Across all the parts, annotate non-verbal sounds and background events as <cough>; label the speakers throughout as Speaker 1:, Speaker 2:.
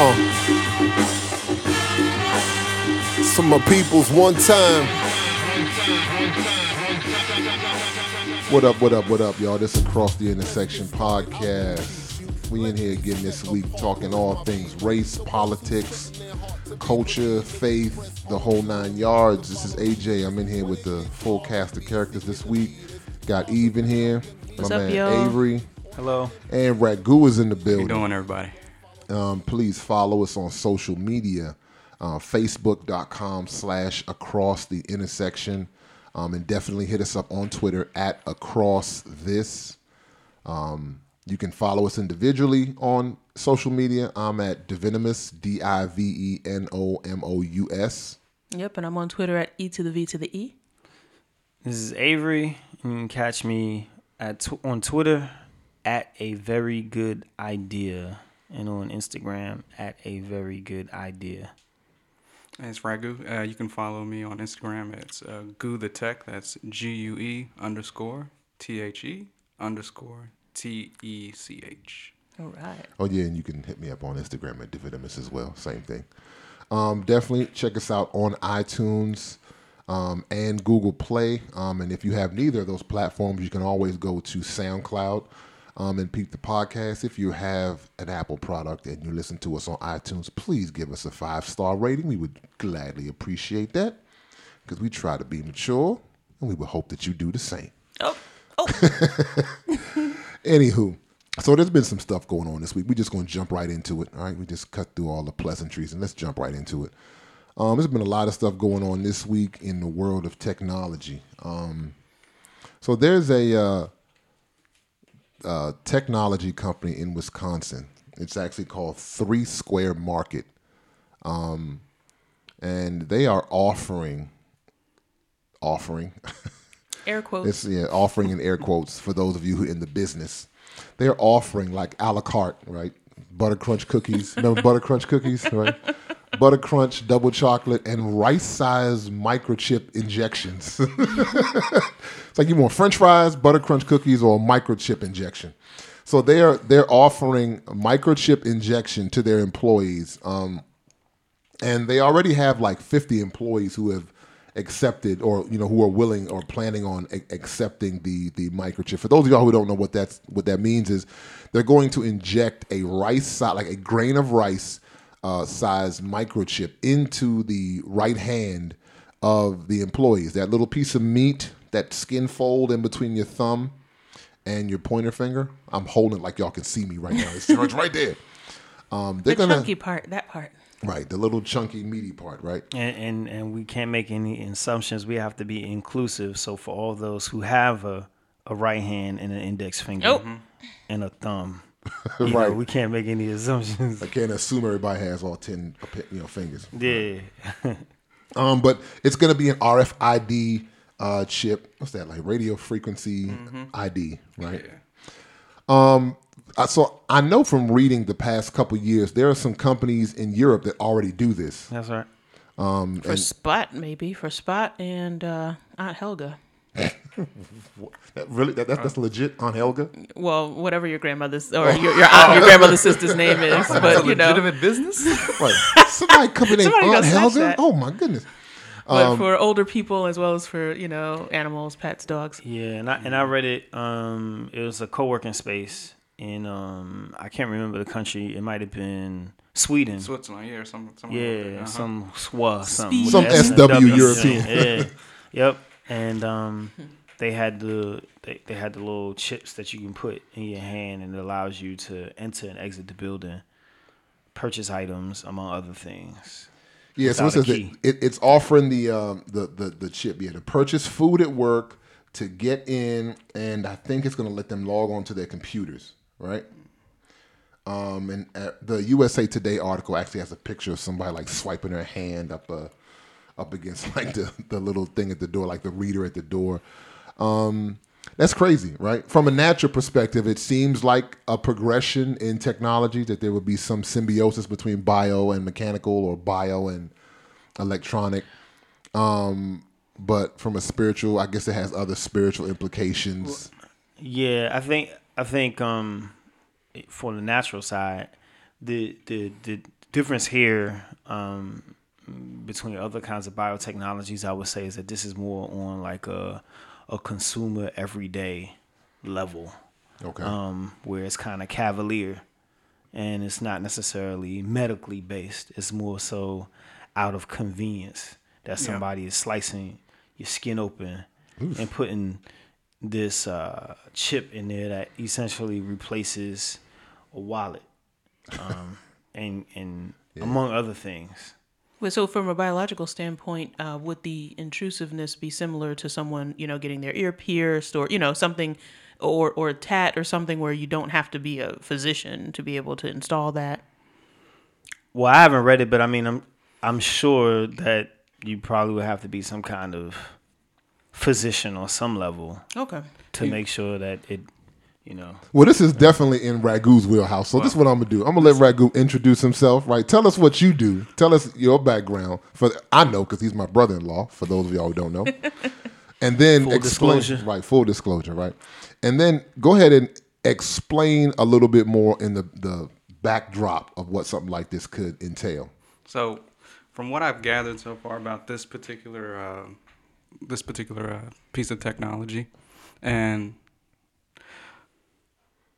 Speaker 1: Uh. Some of my peoples one time.
Speaker 2: What up, what up, what up, y'all? This is Across the Intersection podcast. We in here again this week talking all things race, politics, culture, faith, the whole nine yards. This is AJ. I'm in here with the full cast of characters this week. Got Eve in here.
Speaker 3: What's
Speaker 2: my
Speaker 3: up,
Speaker 2: man
Speaker 3: y'all?
Speaker 2: Avery.
Speaker 4: Hello.
Speaker 2: And Ragu is in the
Speaker 4: How you doing, everybody?
Speaker 2: Um, please follow us on social media, uh, facebook.com slash across the intersection. Um, and definitely hit us up on Twitter at across this. Um, you can follow us individually on social media. I'm at Divenomous, D I V E N O M O U S.
Speaker 3: Yep, and I'm on Twitter at E to the V to the E.
Speaker 4: This is Avery. You can catch me at tw- on Twitter at a very good idea, and on Instagram at a very good idea.
Speaker 5: It's Ragu. Uh, you can follow me on Instagram. It's uh, Goo the Tech. That's G U E underscore T H E underscore T E C H.
Speaker 3: All right.
Speaker 2: Oh yeah, and you can hit me up on Instagram at Divenomous as well. Same thing. Um, definitely check us out on iTunes um, and Google Play. Um, and if you have neither of those platforms, you can always go to SoundCloud um, and peep the podcast. If you have an Apple product and you listen to us on iTunes, please give us a five star rating. We would gladly appreciate that because we try to be mature, and we would hope that you do the same.
Speaker 3: Oh, oh. <laughs>
Speaker 2: Anywho, so there's been some stuff going on this week. We're just going to jump right into it. All right, we just cut through all the pleasantries and let's jump right into it. Um, there's been a lot of stuff going on this week in the world of technology. Um, so there's a uh, uh, technology company in Wisconsin. It's actually called Three Square Market, um, and they are offering offering <laughs>
Speaker 3: Air quotes.
Speaker 2: it's yeah, offering in air quotes for those of you who are in the business. They're offering like a la carte, right? Butter crunch cookies. Remember butter crunch cookies, right? Butter crunch, double chocolate, and rice size microchip injections. <laughs> it's like you want French fries, butter crunch cookies, or a microchip injection. So they're they're offering microchip injection to their employees. Um, and they already have like 50 employees who have accepted or you know who are willing or planning on a- accepting the the microchip for those of y'all who don't know what that's what that means is they're going to inject a rice size like a grain of rice uh, size microchip into the right hand of the employees that little piece of meat that skin fold in between your thumb and your pointer finger i'm holding it like y'all can see me right now it's, <laughs> it's right there um, they're
Speaker 3: the
Speaker 2: gonna
Speaker 3: chunky part, that part.
Speaker 2: right the little chunky meaty part right
Speaker 4: And, and and we can't make any assumptions. We have to be inclusive. So for all those who have a, a right hand and an index finger
Speaker 3: Oh.
Speaker 4: and a thumb, <laughs> you know, we can't make any assumptions.
Speaker 2: I can't assume everybody has all ten, you know, fingers.
Speaker 4: Yeah.
Speaker 2: Um, but it's gonna be an RFID uh, chip. What's that like? Radio frequency ID, right? Um, uh, so I know from reading the past couple years, there are some companies in Europe that already do this.
Speaker 4: That's right.
Speaker 3: For Spot, maybe. For Spot and uh, Aunt Helga. <laughs>
Speaker 2: That really, that, that, that's legit, Aunt Helga.
Speaker 3: Well, whatever your grandmother's or your your, aunt, <laughs> your grandmother's sister's name is, but you know.
Speaker 5: legitimate business. <laughs>
Speaker 2: Right? Somebody coming in Aunt Helga. Oh my goodness.
Speaker 3: But
Speaker 2: Um,
Speaker 3: for older people as well as for you know animals, pets, dogs.
Speaker 4: Yeah, and I and I read it. Um, it was a co-working space in um, I can't remember the country. It might have been Sweden.
Speaker 5: Switzerland, yeah, or some, something
Speaker 4: Yeah.
Speaker 5: Uh-huh.
Speaker 4: some SWA, something.
Speaker 2: Some
Speaker 4: S and
Speaker 2: SW
Speaker 4: W.
Speaker 2: European.
Speaker 4: Yeah. Yep. And um, they had the they, they had the little chips that you can put in your hand, and it allows you to enter and exit the building, purchase items, among other things.
Speaker 2: Yeah, so it says it, it's offering the, um, the the the chip, yeah, to purchase food at work, to get in, and I think it's going to let them log on to their computers, right? Um, and uh, the USA Today article actually has a picture of somebody like swiping their hand up uh, up against <laughs> like the the little thing at the door, like the reader at the door. Um, that's crazy, right? From a natural perspective, it seems like a progression in technology that there would be some symbiosis between bio and mechanical or bio and electronic. Um, but from a spiritual, I guess it has other spiritual implications.
Speaker 4: Yeah, I think I think um, for the natural side, the the the difference here um, between other kinds of biotechnologies, I would say, is that this is more on like a a consumer everyday level,
Speaker 2: Okay.
Speaker 4: um, where it's kind of cavalier, and it's not necessarily medically based. It's more so out of convenience that somebody is slicing your skin open and putting this uh, chip in there that essentially replaces a wallet, um, <laughs> and and among other things.
Speaker 3: Well, so from a biological standpoint, uh, would the intrusiveness be similar to someone, you know, getting their ear pierced or, you know, something or or a tat or something where you don't have to be a physician to be able to install that?
Speaker 4: Well, I haven't read it, but I mean, I'm I'm sure that you probably would have to be some kind of physician on some level
Speaker 3: Okay.
Speaker 4: to make sure that it, you know.
Speaker 2: Well, this is definitely in Ragu's wheelhouse. So this is what I'm gonna do. I'm gonna let Ragu introduce himself. Right? Tell us what you do. Tell us your background. For I know because he's my brother-in-law. For those of y'all who don't know, <laughs> and then
Speaker 4: Full
Speaker 2: explain.
Speaker 4: disclosure.
Speaker 2: Right. Full disclosure. Right. And then go ahead and explain a little bit more in the the backdrop of what something like this could entail.
Speaker 5: So, from what I've gathered so far about this particular uh, this particular uh, piece of technology, and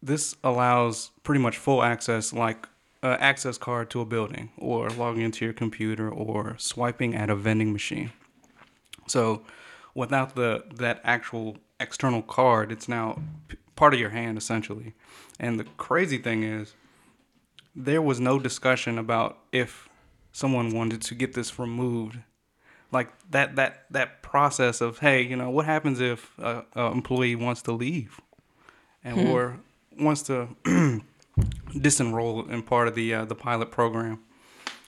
Speaker 5: this allows pretty much full access, like uh, access card to a building, or logging into your computer, or swiping at a vending machine. So, without the that actual external card, it's now p- part of your hand essentially. And the crazy thing is, there was no discussion about if someone wanted to get this removed like that that that process of hey you know what happens if a, a employee wants to leave and or wants to <clears throat> disenroll in part of the uh, the pilot program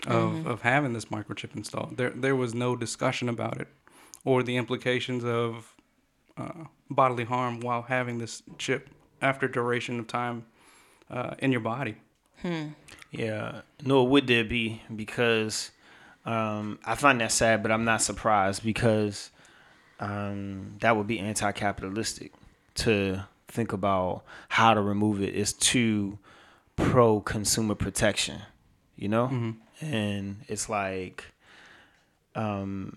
Speaker 5: of, of having this microchip installed. There there was no discussion about it or the implications of uh, bodily harm while having this chip after duration of time uh, in your body.
Speaker 4: Yeah, nor would there be because um, I find that sad, but I'm not surprised because um, that would be anti-capitalistic to think about how to remove it. It's too pro-consumer protection, you know, mm-hmm. and it's like um,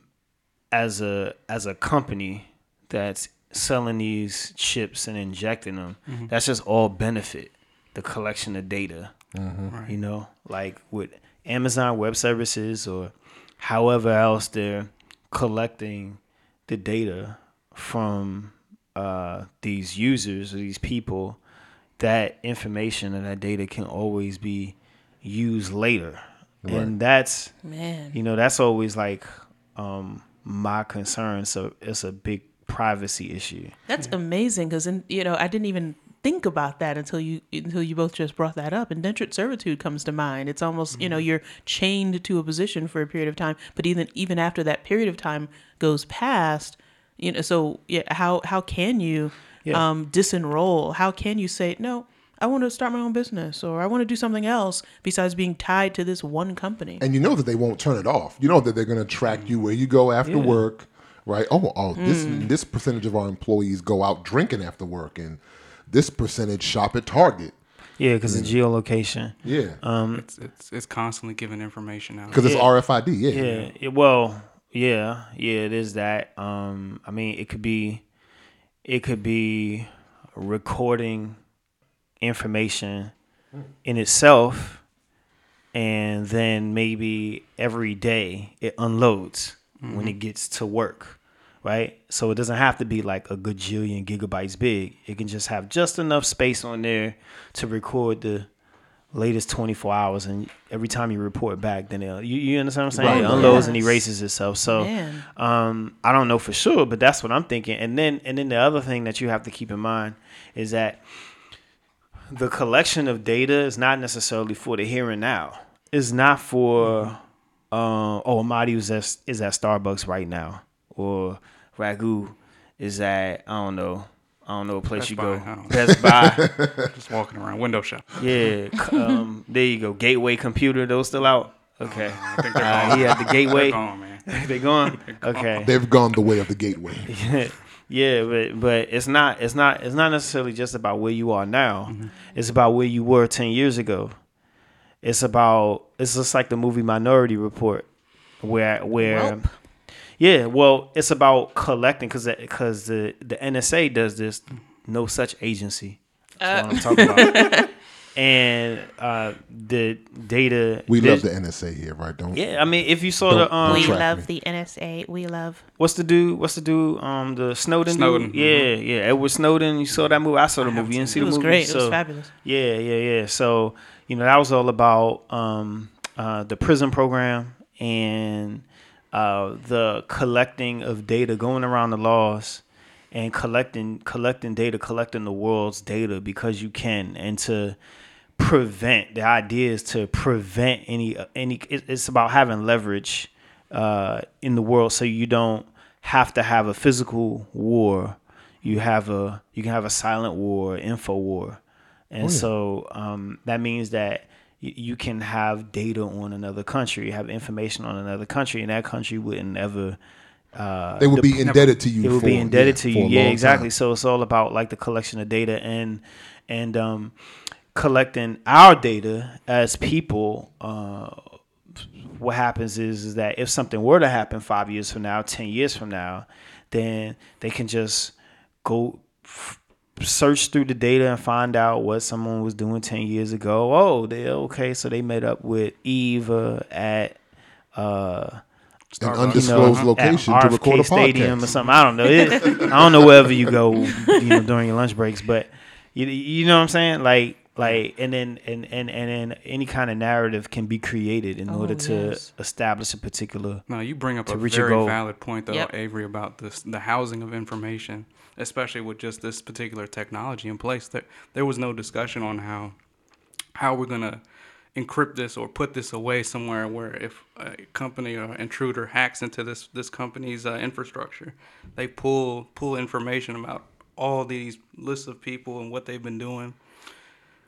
Speaker 4: as a as a company that's selling these chips and injecting them, mm-hmm. that's just all benefit the collection of data. Mm-hmm. You know, like with Amazon Web Services or however else they're collecting the data from uh, these users or these people, that information and that data can always be used later. And that's
Speaker 3: Man.
Speaker 4: you know that's always like um my concern so it's a big privacy issue
Speaker 3: That's amazing because, you know, I didn't even think about that until you until you both just brought that up. Indentured servitude comes to mind. It's almost you know you're chained to a position for a period of time, but even even after that period of time goes past, you know, so yeah, how how can you
Speaker 4: Yeah.
Speaker 3: um, disenroll? How can you say no? I want to start my own business, or I want to do something else besides being tied to this one company.
Speaker 2: and you know that they won't turn it off. You know that they're going to track you where you go after work, right? Oh, oh, this this percentage of our employees go out drinking after work, and this percentage shop at Target.
Speaker 4: yeah because of geolocation
Speaker 2: Yeah,
Speaker 5: it's, it's it's constantly giving information out
Speaker 2: because it's. RFID. Yeah,
Speaker 4: yeah it, well yeah yeah it is that. Um i mean it could be it could be recording information in itself and then maybe every day it unloads when it gets to work right? So it doesn't have to be like a gajillion gigabytes big. It can just have just enough space on there to record the latest 24 hours and every time you report back then you, you understand what i'm saying
Speaker 2: Right,
Speaker 4: it unloads and erases itself so um, I don't know for sure, but that's what I'm thinking. And then and then the other thing that you have to keep in mind is that the collection of data is not necessarily for the here and now. It's not for uh, oh Amadi is at, is at Starbucks right now, or Ragu is at I don't know. I don't know a place
Speaker 5: Best
Speaker 4: you
Speaker 5: Buy,
Speaker 4: go.
Speaker 5: I don't.
Speaker 4: Best Buy. <laughs>
Speaker 5: just walking around window shop
Speaker 4: Yeah. <laughs> Um, there you go. Gateway Computer. Those still out. Okay.
Speaker 5: I think they're
Speaker 4: Uh,
Speaker 5: gone.
Speaker 4: he had the <laughs> Gateway.
Speaker 5: They're gone, man.
Speaker 4: they gone. Okay.
Speaker 2: they've gone the way of the gateway.
Speaker 4: yeah, but but it's not it's not it's not necessarily just about where you are now. It's about where you were ten years ago. it's about it's just like the movie Minority Report, where where.
Speaker 3: Welp.
Speaker 4: Yeah, well, it's about collecting because because the the NSA does this no such agency. That's what I'm talking about. and uh, the data.
Speaker 2: We
Speaker 4: the-
Speaker 2: love the NSA here, right? Don't.
Speaker 4: Yeah, I mean, if you saw the um,
Speaker 3: We love
Speaker 2: me.
Speaker 3: the NSA. We love.
Speaker 4: what's the dude? What's the dude? Um, the Snowden.
Speaker 5: Snowden,
Speaker 4: Dude? Yeah, yeah. Edward Snowden. You saw that movie? I saw the movie. You didn't see the movie?
Speaker 3: It was
Speaker 4: movie?
Speaker 3: great. It was fabulous.
Speaker 4: Yeah, yeah, yeah. So you know that was all about um, uh, the PRISM program and uh, the collecting of data, going around the laws and collecting collecting data, collecting the world's data because you can, and to prevent the idea is to prevent any any. It's about having leverage uh, in the world, so you don't have to have a physical war. You have a you can have a silent war, info war, and so um, that means that y- you can have data on another country, have information on another country, and that country wouldn't ever. Uh,
Speaker 2: They would be
Speaker 4: dep-
Speaker 2: indebted to you.
Speaker 4: it would
Speaker 2: for,
Speaker 4: be indebted
Speaker 2: yeah,
Speaker 4: to you. Yeah, exactly.
Speaker 2: time.
Speaker 4: So it's all about like the collection of data and and um, collecting our data as people. Uh, what happens is is that if something were to happen five years from now, ten years from now, then they can just go f- search through the data and find out what someone was doing ten years ago. Oh, they okay, so they met up with Eva at. Uh,
Speaker 2: An
Speaker 5: Starbucks.
Speaker 4: you know,
Speaker 2: undisclosed location to
Speaker 4: RFK
Speaker 2: record a
Speaker 4: Stadium or
Speaker 2: podcast.
Speaker 4: something. I don't know. It, I don't know wherever you go, you know, during your lunch breaks, but you, you know what I'm saying? Like, like, and then and and and then any kind of narrative can be created in
Speaker 3: Oh,
Speaker 4: order to
Speaker 3: yes.
Speaker 4: establish a particular.
Speaker 5: No, you bring up a very
Speaker 4: goal.
Speaker 5: valid point, though,
Speaker 3: Yep.
Speaker 5: Avery, about this the housing of information, especially with just this particular technology in place. There, there was no discussion on how how we're gonna encrypt this or put this away somewhere where if a company or intruder hacks into this this company's uh, infrastructure, they pull pull information about all these lists of people and what they've been doing.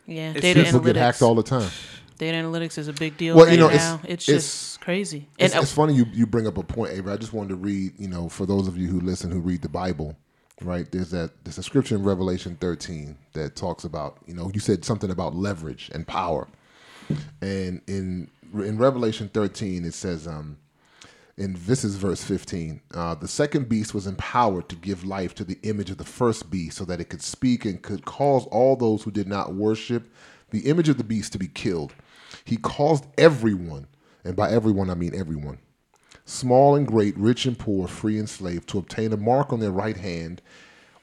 Speaker 3: Yeah,
Speaker 5: It's
Speaker 3: data
Speaker 5: just-
Speaker 2: People get hacked all the time.
Speaker 3: Data analytics is a big deal
Speaker 2: Well,
Speaker 3: right
Speaker 2: you know, it's-
Speaker 3: now. It's,
Speaker 2: it's-
Speaker 3: just crazy.
Speaker 2: It's,
Speaker 3: And uh,
Speaker 2: it's funny you, you bring up a point, Avery. I just wanted to read, you know, for those of you who listen, who read the Bible, right? There's that there's a scripture in Revelation 13 that talks about, you know, you said something about leverage and power, and in in Revelation 13 it says, um, in this is verse 15 uh, the second beast was empowered to give life to the image of the first beast so that it could speak and could cause all those who did not worship the image of the beast to be killed he caused everyone and by everyone i mean everyone small and great rich and poor free and slave to obtain a mark on their right hand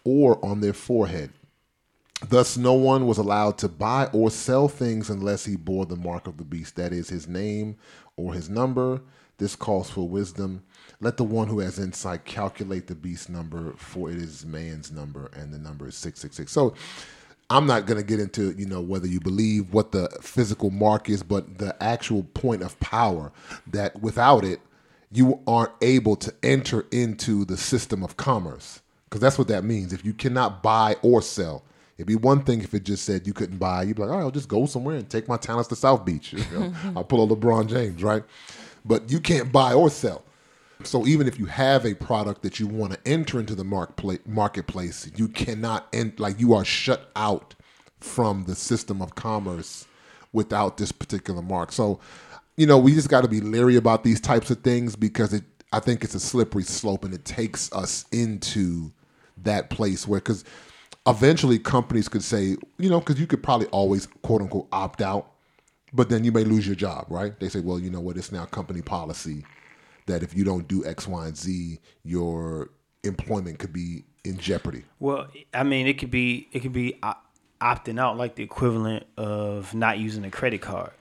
Speaker 2: or on their forehead Thus, no one was allowed to buy or sell things unless he bore the mark of the beast, that is, his name or his number. This calls for wisdom. Let the one who has insight calculate the beast's number, for it is man's number, and the number is 666. So, I'm not going to get into, you know, whether you believe what the physical mark is, but the actual point of power that without it, you aren't able to enter into the system of commerce. Because that's what that means. If you cannot buy or sell, it'd be one thing if it just said you couldn't buy. You'd be like, all right, I'll just go somewhere and take my talents to South Beach. <laughs> You know, <laughs> I'll pull a LeBron James, right? But you can't buy or sell. So even if you have a product that you want to enter into the marketplace, marketplace, you cannot end like you are shut out from the system of commerce without this particular mark. So, you know, we just got to be leery about these types of things because it. I think it's a slippery slope, and it takes us into that place where because eventually companies could say, you know, because you could probably always quote unquote opt out, but then you may lose your job, right? They say, well, you know what, it's now company policy that if you don't do X, Y, and Z, your employment could be in jeopardy.
Speaker 4: Well, I mean, it could be it could be op- opting out, like the equivalent of not using a credit card.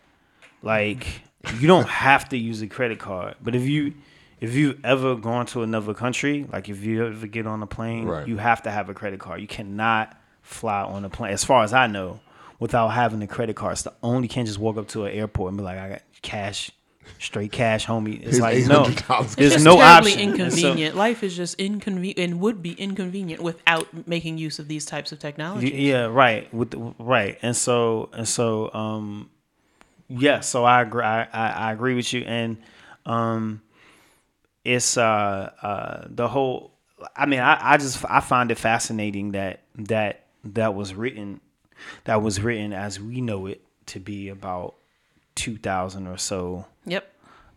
Speaker 4: Like you don't have to use a credit card, but if you if you've ever gone to another country, like if you ever get on a plane,
Speaker 2: Right.
Speaker 4: you have to have a credit card. You cannot fly on a plane, as far as I know, without having a credit card. It's the only you can't just walk up to an airport and be like, I got cash, straight cash, homie. It's
Speaker 2: Here's
Speaker 4: like no,
Speaker 2: $800.
Speaker 4: there's
Speaker 3: it's
Speaker 4: no
Speaker 3: terribly
Speaker 4: option. And so-
Speaker 3: inconvenient. Life is just inconvenient and would be inconvenient without making use of these types of technologies.
Speaker 4: Yeah, right. With the, right, and so and so, um, yeah. So I agree. I, I, I agree with you, and um, it's uh, uh, the whole. I mean, I, I just I find it fascinating that that that was written, that was written as we know it to be about 2000 or so
Speaker 3: Yep.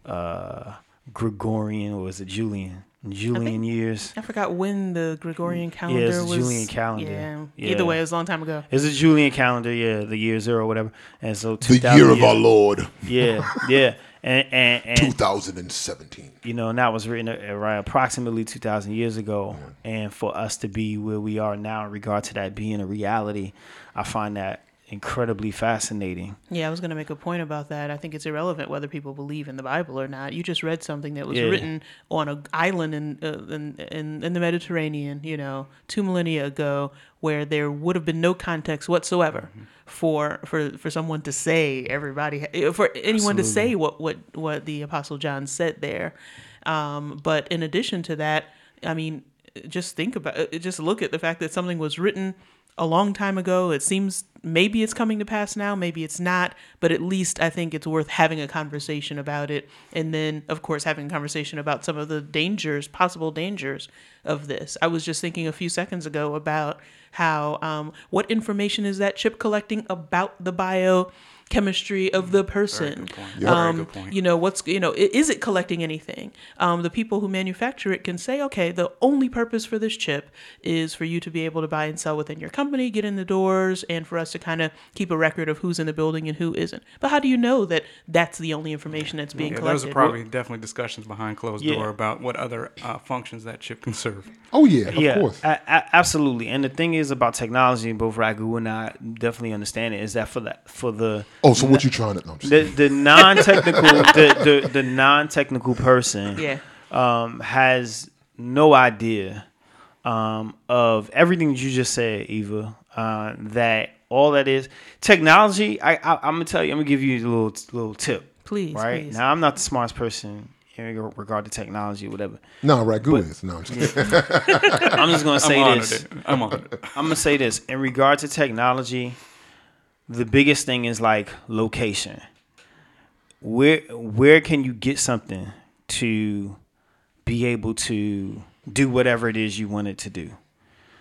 Speaker 4: uh, Gregorian or was it Julian? Julian years.
Speaker 3: I forgot when the Gregorian calendar
Speaker 4: it's
Speaker 3: was.
Speaker 4: Julian calendar.
Speaker 3: Yeah.
Speaker 4: Yeah.
Speaker 3: Either way, it was a long time ago.
Speaker 4: It's a Julian calendar, yeah, the year zero, or whatever. And so
Speaker 2: The year of
Speaker 4: years-
Speaker 2: our Lord,
Speaker 4: Yeah, <laughs> yeah, and and, and
Speaker 2: 2017.
Speaker 4: you know, and that was written around approximately 2,000 years ago. And for us to be where we are now in regard to that being a reality, I find that incredibly fascinating.
Speaker 3: Yeah, I was going to make a point about that. I think it's irrelevant whether people believe in the Bible or not. You just read something that was
Speaker 4: Yeah.
Speaker 3: written on an island in, uh, in in in the Mediterranean, you know, two millennia ago, where there would have been no context whatsoever for for for someone to say everybody uh, for anyone to say what what what the Apostle John said there. Um, but in addition to that, I mean, just think about it. Just look at the fact that something was written a long time ago. It seems maybe it's coming to pass now, maybe it's not, but at least I think it's worth having a conversation about it. And then, of course, having a conversation about some of the dangers, possible dangers of this. I was just thinking a few seconds ago about how, um, what information is that chip collecting about the biochemistry of the person?
Speaker 5: Very
Speaker 3: Um,
Speaker 5: good point.
Speaker 3: You know, what's, you know, is it collecting anything? Um, the people who manufacture it can say, okay, the only purpose for this chip is for you to be able to buy and sell within your company, get in the doors, and for us to kind of keep a record of who's in the building and who isn't. But how do you know that that's the only information that's being
Speaker 5: Yeah,
Speaker 3: collected?
Speaker 5: those are probably definitely discussions behind closed
Speaker 4: Yeah.
Speaker 5: door about what other uh, functions that chip can serve.
Speaker 2: Oh yeah, of
Speaker 4: yeah,
Speaker 2: course.
Speaker 4: a- a- absolutely. And the thing is about technology, both Ragu and I definitely understand it, is that for that for the,
Speaker 2: Oh, so what you trying to? No, I'm just
Speaker 4: the, the non-technical, <laughs> the, the, the non-technical person
Speaker 3: Yeah.
Speaker 4: um, has no idea um, of everything that you just said, Eva. Uh, that all that is technology. I, I I'm gonna tell you. I'm gonna give you a little little tip.
Speaker 3: Please,
Speaker 4: right
Speaker 3: please.
Speaker 4: now, I'm not the smartest person in regard to technology or whatever.
Speaker 2: no, Ragu is. No, I'm just kidding. <laughs>
Speaker 4: I'm just gonna say
Speaker 5: I'm
Speaker 4: this.
Speaker 5: I'm on.
Speaker 4: I'm gonna say this in regard to technology. The biggest thing is like location. Where where can you get something to be able to do whatever it is you want it to do?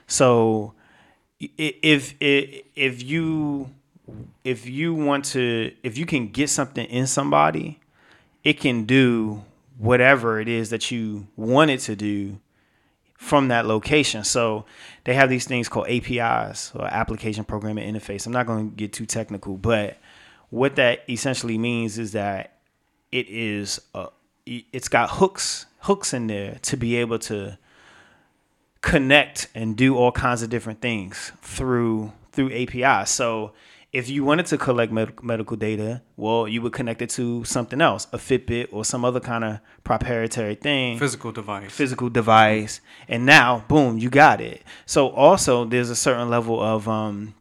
Speaker 4: So if if you if you want to if you can get something in somebody, it can do whatever it is that you want it to do from that location. So they have these things called APIs or application programming interface. I'm not going to get too technical, but what that essentially means is that it is uh, it's got hooks hooks in there to be able to connect and do all kinds of different things through through APIs. So if you wanted to collect med- medical data, well, you would connect it to something else, a Fitbit or some other kind of proprietary thing.
Speaker 5: Physical device.
Speaker 4: physical device. And now boom you got it. So also there's a certain level of um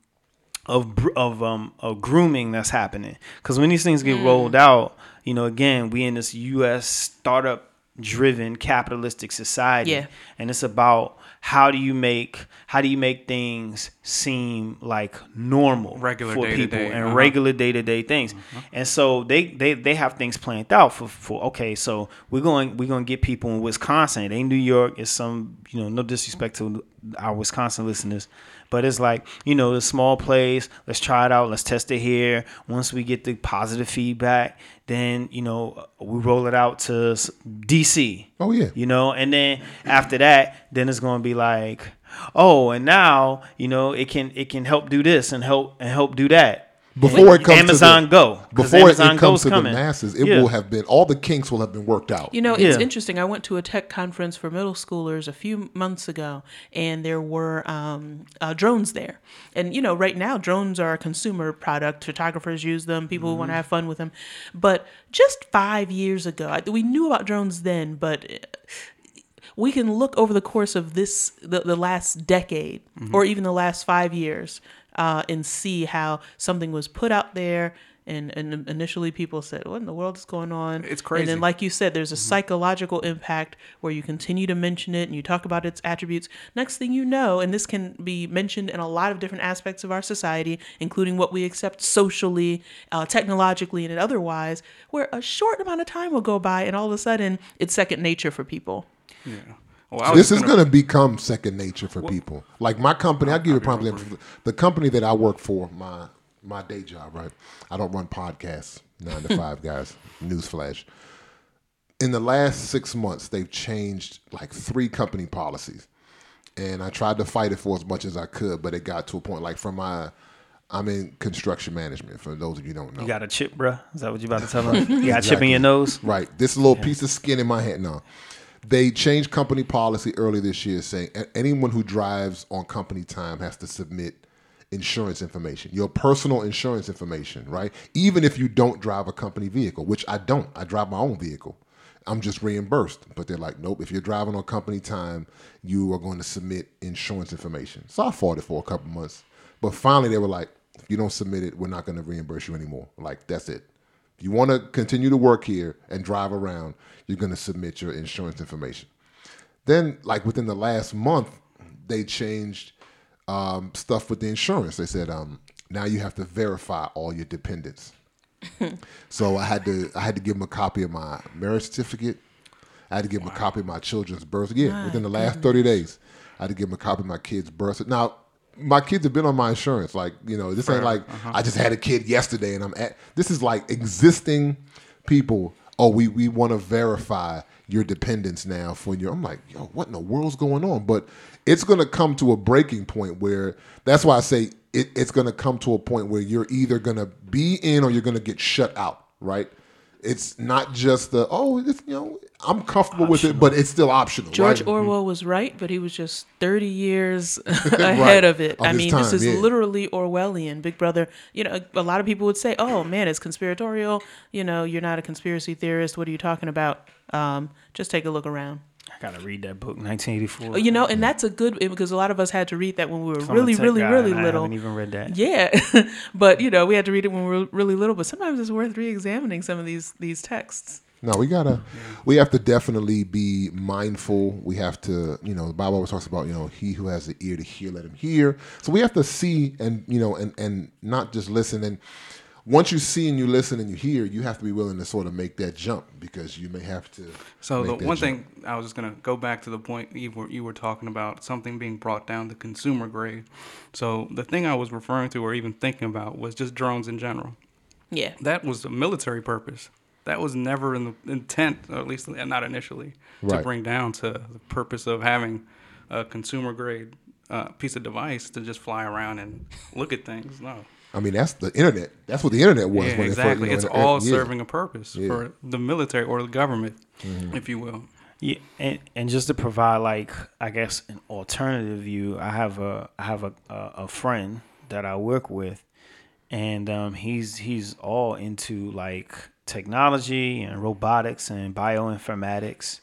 Speaker 4: of of um of grooming that's happening. Because when these things get rolled out you know again we in this us startup driven capitalistic society.
Speaker 3: Yeah.
Speaker 4: and it's about how do you make how do you make things seem like normal
Speaker 5: Regular
Speaker 4: for
Speaker 5: day-to-day,
Speaker 4: people and
Speaker 5: uh-huh.
Speaker 4: regular day to day things. And so they, they they have things planned out for, for okay, so we're going we're gonna get people in Wisconsin. It ain't New York, it's some you know, no disrespect to our Wisconsin listeners. But it's like, you know, the small place, let's try it out, let's test it here. Once we get the positive feedback, then, you know, we roll it out to DC.
Speaker 2: Oh yeah.
Speaker 4: You know, and then after that, then it's gonna be like, oh, and now, you know, it can it can help do this and help and help do that.
Speaker 2: Before it comes
Speaker 4: Amazon
Speaker 2: to the,
Speaker 4: Go. 'cause
Speaker 2: before
Speaker 4: Amazon
Speaker 2: it comes
Speaker 4: Go's
Speaker 2: to
Speaker 4: coming.
Speaker 2: the masses, it
Speaker 4: Yeah.
Speaker 2: will have been all the kinks will have been worked out.
Speaker 3: You know, it's
Speaker 4: Yeah.
Speaker 3: interesting. I went to a tech conference for middle schoolers a few months ago, and there were um, uh, drones there. And you know, right now, drones are a consumer product. Photographers use them. People want
Speaker 4: Mm-hmm.
Speaker 3: to have fun with them. But just five years ago, I- we knew about drones then, but we can look over the course of this the, the last decade
Speaker 5: Mm-hmm.
Speaker 3: or even the last five years uh, and see how something was put out there and, and initially people said what in the world is going on
Speaker 5: It's crazy.
Speaker 3: and then like you said there's
Speaker 5: Mm-hmm.
Speaker 3: a psychological impact where you continue to mention it and you talk about its attributes next thing you know and this can be mentioned in a lot of different aspects of our society including what we accept socially uh, technologically and otherwise where a short amount of time will go by and all of a sudden it's second nature for people
Speaker 5: Yeah. Well,
Speaker 2: this is going to become second nature for people. Like my company, I'll give you a prime example. The company that I work for, my my day job, right? I don't run podcasts nine to <laughs> five, guys. Newsflash. In the last six months, they've changed like three company policies, and I tried to fight it for as much as I could, but it got to a point like from my. I'm in construction management. For those of you who don't know,
Speaker 4: You got a chip, bruh? Is that what you about to tell <laughs> them? You got a chip in your nose?
Speaker 2: Right. This little piece of skin in my head. No. They changed company policy early this year saying anyone who drives on company time has to submit insurance information, your personal insurance information, right? Even if you don't drive a company vehicle, which I don't. I drive my own vehicle. I'm just reimbursed. But they're like, nope, if you're driving on company time, you are going to submit insurance information. So I fought it for a couple months. But finally, they were like, if you don't submit it, we're not going to reimburse you anymore. Like, that's it. You want to continue to work here and drive around, you're going to submit your insurance information. Then, like within the last month, they changed um, stuff with the insurance. They said um, now you have to verify all your dependents. <laughs> so I had to I had to give them a copy of my marriage certificate. I had to give them a copy of my children's birth. Yeah, within the last thirty days, I had to give them a copy of my kid's birth. Now, my kids have been on my insurance. Like you know, this ain't like uh-huh. I just had a kid yesterday and I'm at. This is like existing people. Oh, we we want to verify your dependents now for your. I'm like, yo, what in the world's going on? But it's gonna come to a breaking point where that's why I say it, it's gonna come to a point where you're either gonna be in or you're gonna get shut out. Right? It's not just the oh, it's, you know, I'm comfortable with it, but it's still optional.
Speaker 3: George
Speaker 2: right?
Speaker 3: Orwell was right, but he was just 30 years <laughs> <laughs> ahead of it.
Speaker 2: Of
Speaker 3: I
Speaker 2: his
Speaker 3: mean, this is
Speaker 2: yeah.
Speaker 3: literally Orwellian. Big Brother, you know, a lot of people would say, oh man, it's conspiratorial. You know, you're not a conspiracy theorist. What are you talking about? Um, just take a look around.
Speaker 4: I gotta read that book, 1984.
Speaker 3: Oh, You know, and that's a good because a lot of us had to read that when we were
Speaker 4: I'm
Speaker 3: really, really,
Speaker 4: guy,
Speaker 3: really
Speaker 4: and I
Speaker 3: little.
Speaker 4: haven't even read that.
Speaker 3: Yeah, <laughs> but you know, we had to read it when we were really little. But sometimes it's worth re-examining some of these these texts.
Speaker 2: No, we gotta, we have to definitely be mindful. We have to, you know, the Bible always talks about, you know, he who has the ear to hear, let him hear. So we have to see and you know, and and not just listen. And once you see and you listen and you hear, you have to be willing to sort of make that jump because you may have to.
Speaker 5: So the
Speaker 2: that
Speaker 5: one
Speaker 2: jump.
Speaker 5: thing I was just gonna go back to the point you were you were talking about something being brought down to consumer grade. So the thing I was referring to or even thinking about was just drones in general.
Speaker 3: Yeah,
Speaker 5: That was a military purpose. That was never in the intent, or at least not initially, to bring down to the purpose of having a consumer grade uh, piece of device to just fly around and look at things. No.
Speaker 2: I mean, that's the internet. That's what the internet was.
Speaker 5: Yeah,
Speaker 2: when it first-
Speaker 5: exactly.
Speaker 2: you know,
Speaker 5: it's
Speaker 2: it-
Speaker 5: all
Speaker 2: yeah.
Speaker 5: serving a purpose
Speaker 2: Yeah.
Speaker 5: for the military or the government,
Speaker 2: Mm-hmm.
Speaker 5: if you will.
Speaker 4: Yeah, and, and just to provide like I guess an alternative view, I have a I have a a, a friend that I work with, and um, he's he's all into like technology and robotics and bioinformatics,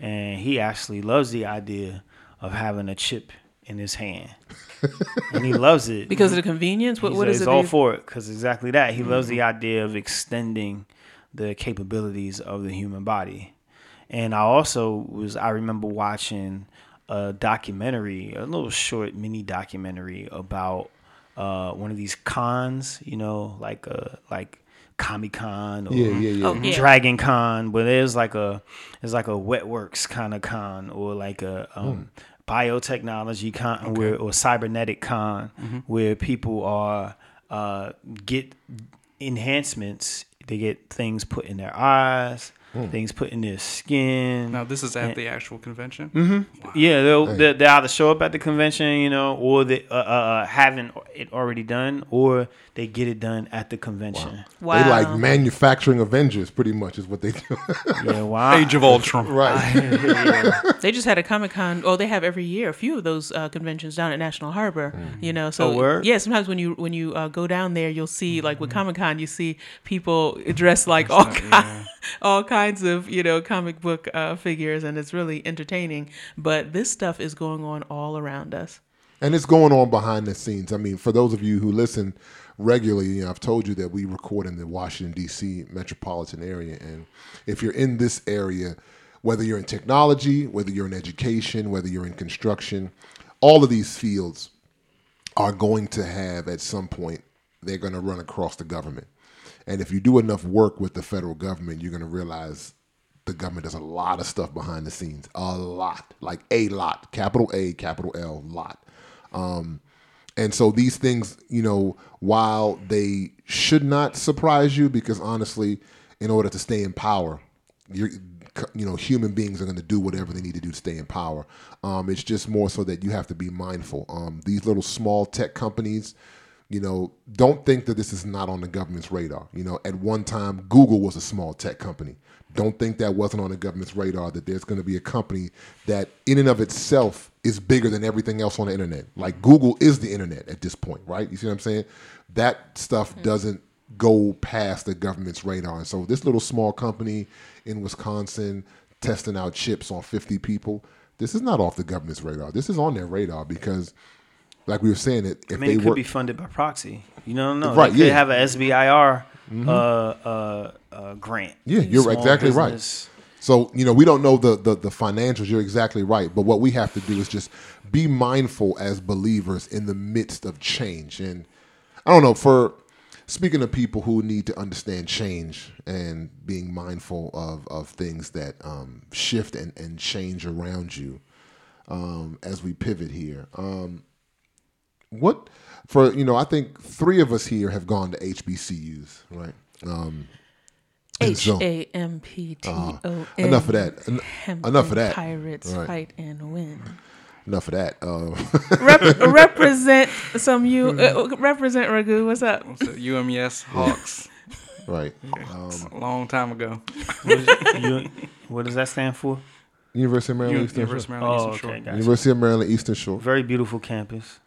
Speaker 4: and he actually loves the idea of having a chip in his hand, and he loves it
Speaker 3: because of the convenience. What
Speaker 4: he's,
Speaker 3: what is
Speaker 4: he's
Speaker 3: it?
Speaker 4: all
Speaker 3: that-
Speaker 4: for it because exactly that. He loves the
Speaker 3: Mm-hmm.
Speaker 4: idea of extending the capabilities of the human body. And I also was I remember watching a documentary, a little short mini documentary about uh, one of these cons, you know, like a like Comic Con or
Speaker 2: Yeah, yeah, yeah.
Speaker 3: Oh, yeah.
Speaker 4: Dragon Con, but there's like a it's like a Wetworks kind of con or like a um, biotechnology con where or cybernetic con where people are uh, get enhancements. They get things put in their eyes, things put in their skin.
Speaker 5: Now, this is at the actual convention.
Speaker 4: Mm-hmm. Yeah, they'll they, they either show up at the convention, you know, or they uh, uh, uh, haven't it already done, or they get it done at the convention.
Speaker 3: Wow.
Speaker 2: They like manufacturing Avengers, pretty much, is what they do. <laughs>
Speaker 4: Yeah, wow.
Speaker 5: Age of Ultron.
Speaker 2: right. <laughs>
Speaker 3: They just had a Comic Con. Oh, they have every year a few of those uh, conventions down at National Harbor. You know, so
Speaker 4: Oh, word?
Speaker 3: yeah. Sometimes when you when you uh, go down there, you'll see like with Comic Con, you see people dressed like all ki- <laughs> all kinds of you know comic book uh, figures, and it's really entertaining. But this stuff is going on all around us.
Speaker 2: And it's going on behind the scenes. I mean, for those of you who listen regularly, you know, I've told you that we record in the Washington D.C. metropolitan area, and if you're in this area, whether you're in technology, whether you're in education, whether you're in construction, all of these fields are going to have at some point they're going to run across the government. And if you do enough work with the federal government, you're going to realize the government does a lot of stuff behind the scenes. A lot. Like a lot. Capital A, capital L, lot. Um, And so these things, you know, while they should not surprise you, because honestly, in order to stay in power, you're, you know, human beings are going to do whatever they need to do to stay in power. Um, it's just more so that you have to be mindful. Um, these little small tech companies, you know, don't think that this is not on the government's radar. You know, at one time, Google was a small tech company. Don't think that wasn't on the government's radar that there's going to be a company that, in and of itself, is bigger than everything else on the internet. Like Google is the internet at this point, right? You see what I'm saying? That stuff hmm. doesn't go past the government's radar. And so, this little small company in Wisconsin testing out chips on 50 people, this is not off the government's radar. This is on their radar because, like we were saying, it if
Speaker 4: I mean,
Speaker 2: they
Speaker 4: it could
Speaker 2: work,
Speaker 4: be funded by proxy. You don't know.
Speaker 2: Right,
Speaker 4: They could
Speaker 2: yeah.
Speaker 4: have an SBIR uh, uh, uh, grant.
Speaker 2: Yeah, you're exactly right. So you know we don't know the, the the financials. You're exactly right. But what we have to do is just be mindful as believers in the midst of change. And I don't know for speaking of people who need to understand change and being mindful of of things that um, shift and and change around you um, as we pivot here. Um, what for you know I think three of us here have gone to HBCUs, right? Um, and
Speaker 3: H
Speaker 2: so-
Speaker 3: A M P T O N.
Speaker 2: enough of that. En-
Speaker 3: Hampton
Speaker 2: enough of that.
Speaker 3: Pirates
Speaker 2: Right.
Speaker 3: fight and win.
Speaker 2: Enough of that. Uh, <laughs>
Speaker 3: Rep- represent some you. Uh, represent Ragu. What's up?
Speaker 5: What's it? UMES Hawks. <laughs>
Speaker 2: right.
Speaker 5: a long time ago.
Speaker 4: What, is, you, what does that stand for?
Speaker 2: University of Maryland,
Speaker 5: U-
Speaker 2: Eastern
Speaker 5: University
Speaker 2: Shore.
Speaker 5: of Maryland,
Speaker 4: Oh,
Speaker 5: Eastern Shore.
Speaker 4: okay, gotcha.
Speaker 2: University of Maryland, Eastern Shore.
Speaker 4: Very beautiful campus.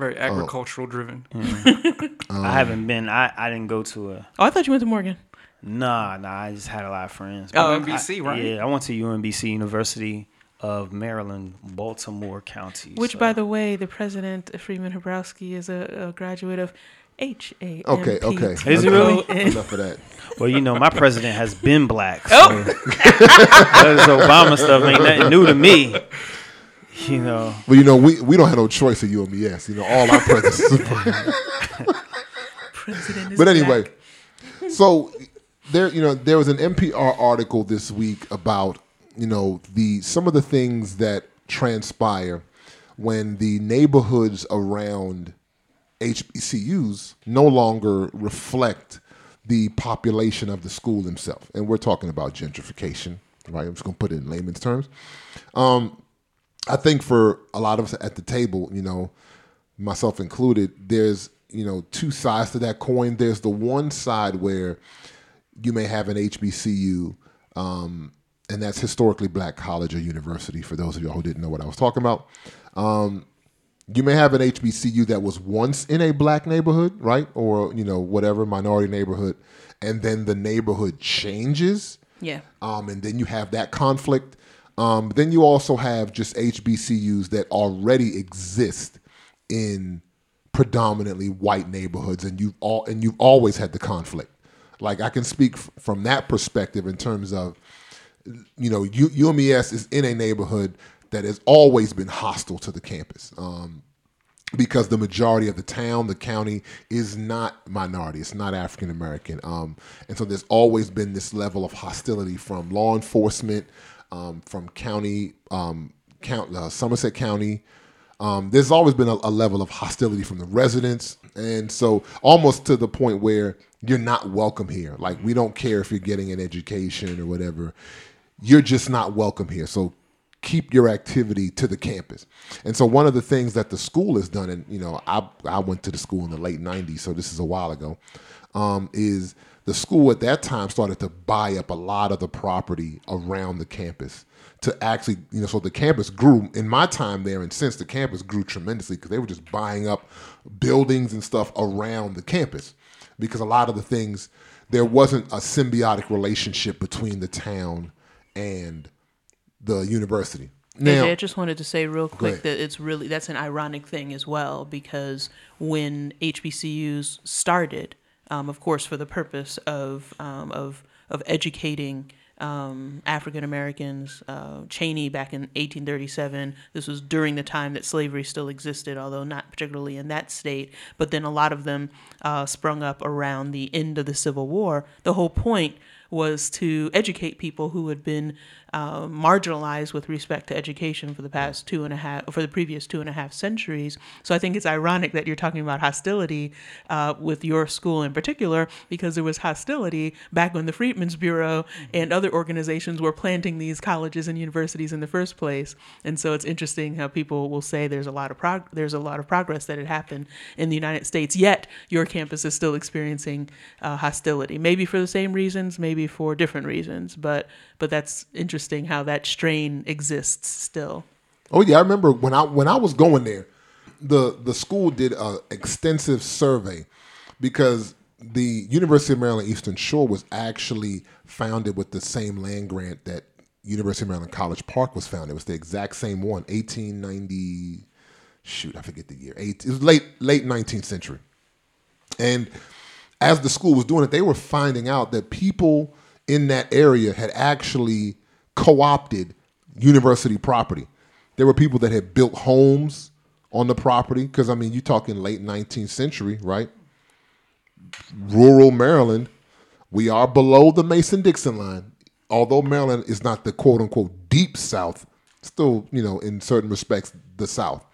Speaker 5: Very oh. agricultural driven. Mm. <laughs>
Speaker 4: I haven't been. I, I didn't go to a.
Speaker 3: Oh, I thought you went to Morgan.
Speaker 4: Nah, nah. I just had a lot of friends.
Speaker 3: Oh,
Speaker 4: But
Speaker 5: UMBC, right?
Speaker 4: Yeah, I went to UMBC University of Maryland, Baltimore County.
Speaker 3: Which,
Speaker 4: so-
Speaker 3: by the way, the president Freeman Hrabowski is a, a graduate of H A.
Speaker 2: Okay, okay.
Speaker 4: Is he really?
Speaker 2: Enough of that. <laughs>
Speaker 4: Well, you know, my president has been black. Oh. So <laughs> oh. this Obama stuff ain't nothing new to me. You know,
Speaker 2: Well, you know, we, we don't have no choice at UMES. You know, all our presidents. <laughs>
Speaker 3: President is
Speaker 2: but anyway,
Speaker 3: black.
Speaker 2: so there, you know, there was an NPR article this week about you know the some of the things that transpire when the neighborhoods around HBCUs no longer reflect the population of the school themselves, and we're talking about gentrification, right? I'm just gonna put it in layman's terms. Um, I think for a lot of us at the table, you know, myself included, there's you know two sides to that coin. There's the one side where you may have an HBCU, um, and that's historically black college or university. For those of y'all who didn't know what I was talking about, um, you may have an HBCU that was once in a black neighborhood, right, or you know whatever minority neighborhood, and then the neighborhood changes
Speaker 3: Yeah.
Speaker 2: um, and then you have that conflict. Um, then you also have just HBCUs that already exist in predominantly white neighborhoods, and you've all and you've always had the conflict. Like I can speak f- from that perspective in terms of, you know, U- UMES is in a neighborhood that has always been hostile to the campus. Um, because the majority of the town, the county, is not minority. It's not African American, um, and so there's always been this level of hostility from law enforcement, um, from county, um, count, uh, Somerset County. Um, there's always been a, a level of hostility from the residents, and so almost to the point where you're not welcome here. Like we don't care if you're getting an education or whatever, you're just not welcome here. So keep your activity to the campus. And so one of the things that the school has done, and you know, I I went to the school in the late '90s, so this is a while ago, um, is the school at that time started to buy up a lot of the property around the campus to actually, you know, so the campus grew in my time there, and since the campus grew tremendously because they were just buying up buildings and stuff around the campus because a lot of the things there wasn't a symbiotic relationship between the town and the university. Now,
Speaker 3: AJ, I just wanted to say real quick that it's really that's an ironic thing as well because when HBCUs started, um, of course, for the purpose of um, of of educating um, African Americans, uh, Cheyney back in 1837. This was during the time that slavery still existed, although not particularly in that state. But then a lot of them uh, sprung up around the end of the Civil War. The whole point was to educate people who had been uh, marginalized with respect to education for the past two and a half, for the previous two and a half centuries. So I think it's ironic that you're talking about hostility uh, with your school in particular, because there was hostility back when the Freedmen's Bureau and other organizations were planting these colleges and universities in the first place. And so it's interesting how people will say there's a lot of prog- there's a lot of progress that had happened in the United States, yet your campus is still experiencing uh, hostility. Maybe for the same reasons, maybe for different reasons, but but that's interesting how that strain exists still.
Speaker 2: Oh yeah, I remember when I when I was going there, the the school did a extensive survey because the University of Maryland Eastern Shore was actually founded with the same land grant that University of Maryland College Park was founded. It was the exact same one, 1890 shoot, I forget the year. Eight, it was late late 19th century. And as the school was doing it, they were finding out that people in that area had actually co-opted university property. There were people that had built homes on the property because I mean, you're talking late 19th century, right? Rural Maryland, we are below the Mason-Dixon line. Although Maryland is not the quote unquote deep South, still, you know, in certain respects, the South.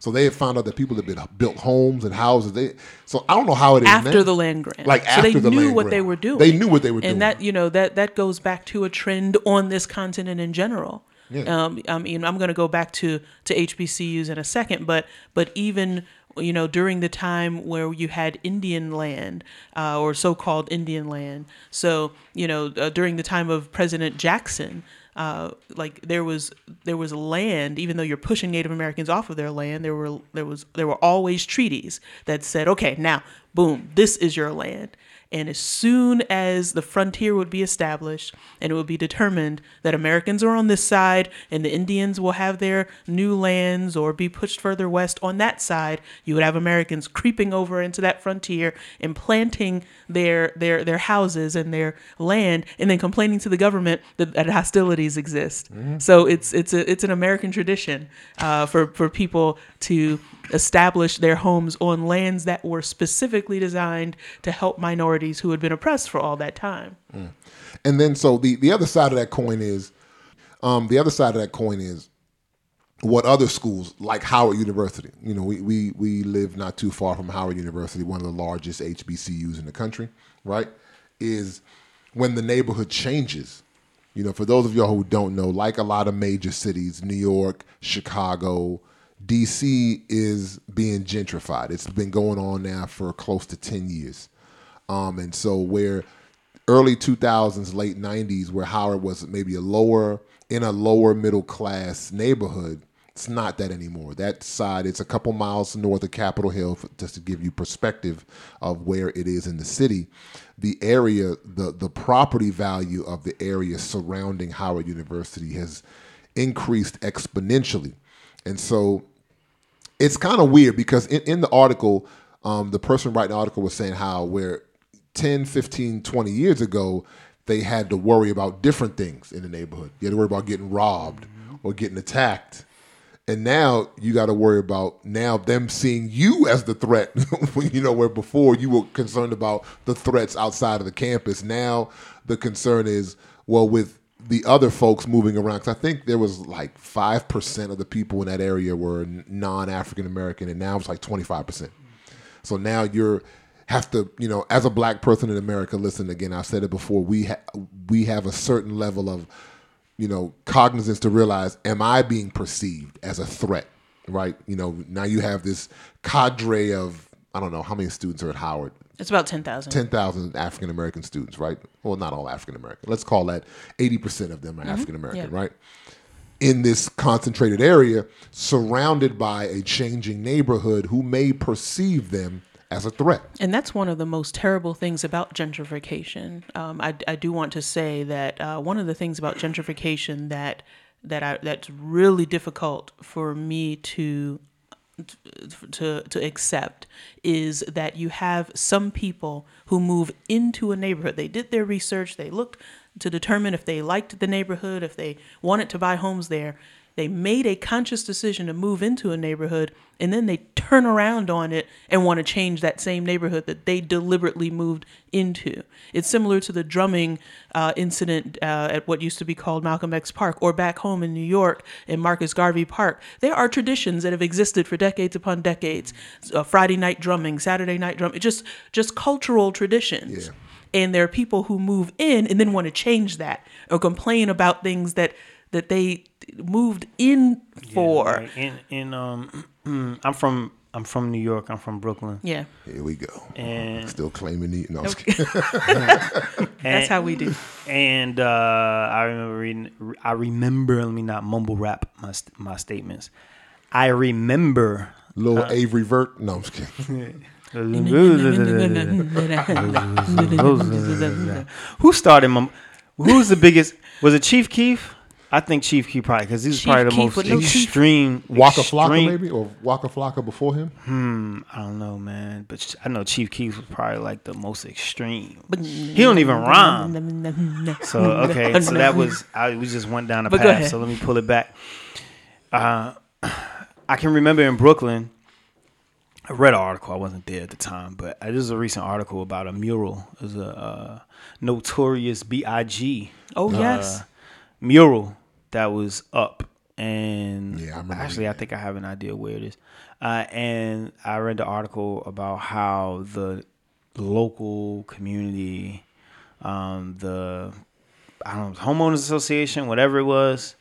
Speaker 2: So they had found out that people had been built homes and houses. They so I don't know how it is
Speaker 3: after
Speaker 2: now.
Speaker 3: the land grant.
Speaker 2: Like
Speaker 3: so
Speaker 2: after
Speaker 3: they
Speaker 2: the
Speaker 3: knew
Speaker 2: land
Speaker 3: what
Speaker 2: grant.
Speaker 3: they were doing.
Speaker 2: They knew what they were doing.
Speaker 3: and that you know that that goes back to a trend on this continent in general.
Speaker 2: Yeah.
Speaker 3: Um, I mean, I'm going to go back to to HBCUs in a second, but but even you know during the time where you had Indian land uh, or so-called Indian land. So you know uh, during the time of President Jackson. Uh, like there was there was land, even though you're pushing Native Americans off of their land, there were there was there were always treaties that said, okay, now boom, this is your land. And as soon as the frontier would be established and it would be determined that Americans are on this side and the Indians will have their new lands or be pushed further west on that side, you would have Americans creeping over into that frontier and planting their their their houses and their land and then complaining to the government that, that hostilities exist. So it's it's a it's an American tradition uh, for for people to establish their homes on lands that were specifically designed to help minorities who had been oppressed for all that time.
Speaker 2: And then so the the other side of that coin is, um, the other side of that coin is what other schools like Howard University. You know, we we we live not too far from Howard University, one of the largest HBCUs in the country, right? Is when the neighborhood changes. You know, for those of y'all who don't know, like a lot of major cities, New York, Chicago, DC is being gentrified. It's been going on now for close to 10 years. Um, and so where early 2000s, late 90s, where Howard was maybe a lower, in a lower middle class neighborhood, it's not that anymore. That side, it's a couple miles north of Capitol Hill, just to give you perspective of where it is in the city. The area, the the property value of the area surrounding Howard University has increased exponentially, and so it's kind of weird because in, in the article, um, the person writing the article was saying how where 10, 15, 20 years ago, they had to worry about different things in the neighborhood. You had to worry about getting robbed or getting attacked. And now you got to worry about now them seeing you as the threat. <laughs> you know, where before you were concerned about the threats outside of the campus. Now the concern is, well, with the other folks moving around, because I think there was like 5% of the people in that area were non African American, and now it's like 25%. So now you're have to, you know, as a black person in America, listen again, I've said it before, we ha- we have a certain level of you know, cognizance to realize, am I being perceived as a threat? Right? You know, now you have this cadre of I don't know how many students are at Howard.
Speaker 3: It's about 10,000.
Speaker 2: Ten thousand African American students, right? Well, not all African American. Let's call that eighty percent of them are African American,
Speaker 3: Yeah.
Speaker 2: right? In this concentrated area, surrounded by a changing neighborhood, who may perceive them as a threat.
Speaker 3: And that's one of the most terrible things about gentrification. Um, I, I do want to say that uh, one of the things about gentrification that that I, that's really difficult for me to to to accept is that you have some people who move into a neighborhood. They did their research. They looked to determine if they liked the neighborhood, if they wanted to buy homes there. They made a conscious decision to move into a neighborhood and then they turn around on it and want to change that same neighborhood that they deliberately moved into. It's similar to the drumming uh, incident uh, at what used to be called Malcolm X Park or back home in New York in Marcus Garvey Park. There are traditions that have existed for decades upon decades. Uh, Friday night drumming, Saturday night drumming, just just cultural traditions.
Speaker 2: Yeah.
Speaker 3: And there are people who move in and then want to change that or complain about things that that they moved in for.
Speaker 4: Like, in in um, <clears throat> I'm from I'm from New York. I'm from Brooklyn,
Speaker 3: Yeah,
Speaker 2: Here we go.
Speaker 4: and
Speaker 2: Still claiming the. No, I'm just kidding. <laughs>
Speaker 3: that's how we do.
Speaker 4: and uh, I remember reading. I remember. Let me not mumble rap my my statements. I remember.
Speaker 2: Little Uzi Vert. No, I'm just kidding. <laughs> <laughs>
Speaker 4: Who started? Mum- Who's the biggest? Was it Chief Keef? I think Chief Keef probably because he's
Speaker 3: Chief
Speaker 4: probably the
Speaker 3: Keef
Speaker 4: most
Speaker 3: with no teeth.
Speaker 4: extreme.
Speaker 2: Waka Flocka
Speaker 4: extreme-
Speaker 2: maybe or Waka Flocka before him.
Speaker 4: Hmm, I don't know, man, but I know Chief Keef was probably like the most extreme. He don't even rhyme. <laughs> So okay, so that was I. We just went down the
Speaker 3: But go
Speaker 4: path.
Speaker 3: ahead.
Speaker 4: So let me pull it back. Uh, I can remember in Brooklyn. I read an article. I wasn't there at the time, but this is a recent article about a mural. It was a uh, notorious B.I.G.
Speaker 3: Oh yes.
Speaker 4: uh, mural that was up, and
Speaker 2: Yeah, I
Speaker 4: actually, I think I have an idea where it is. Uh, and I read the article about how the local community, um, the I don't know, homeowners association, whatever it was,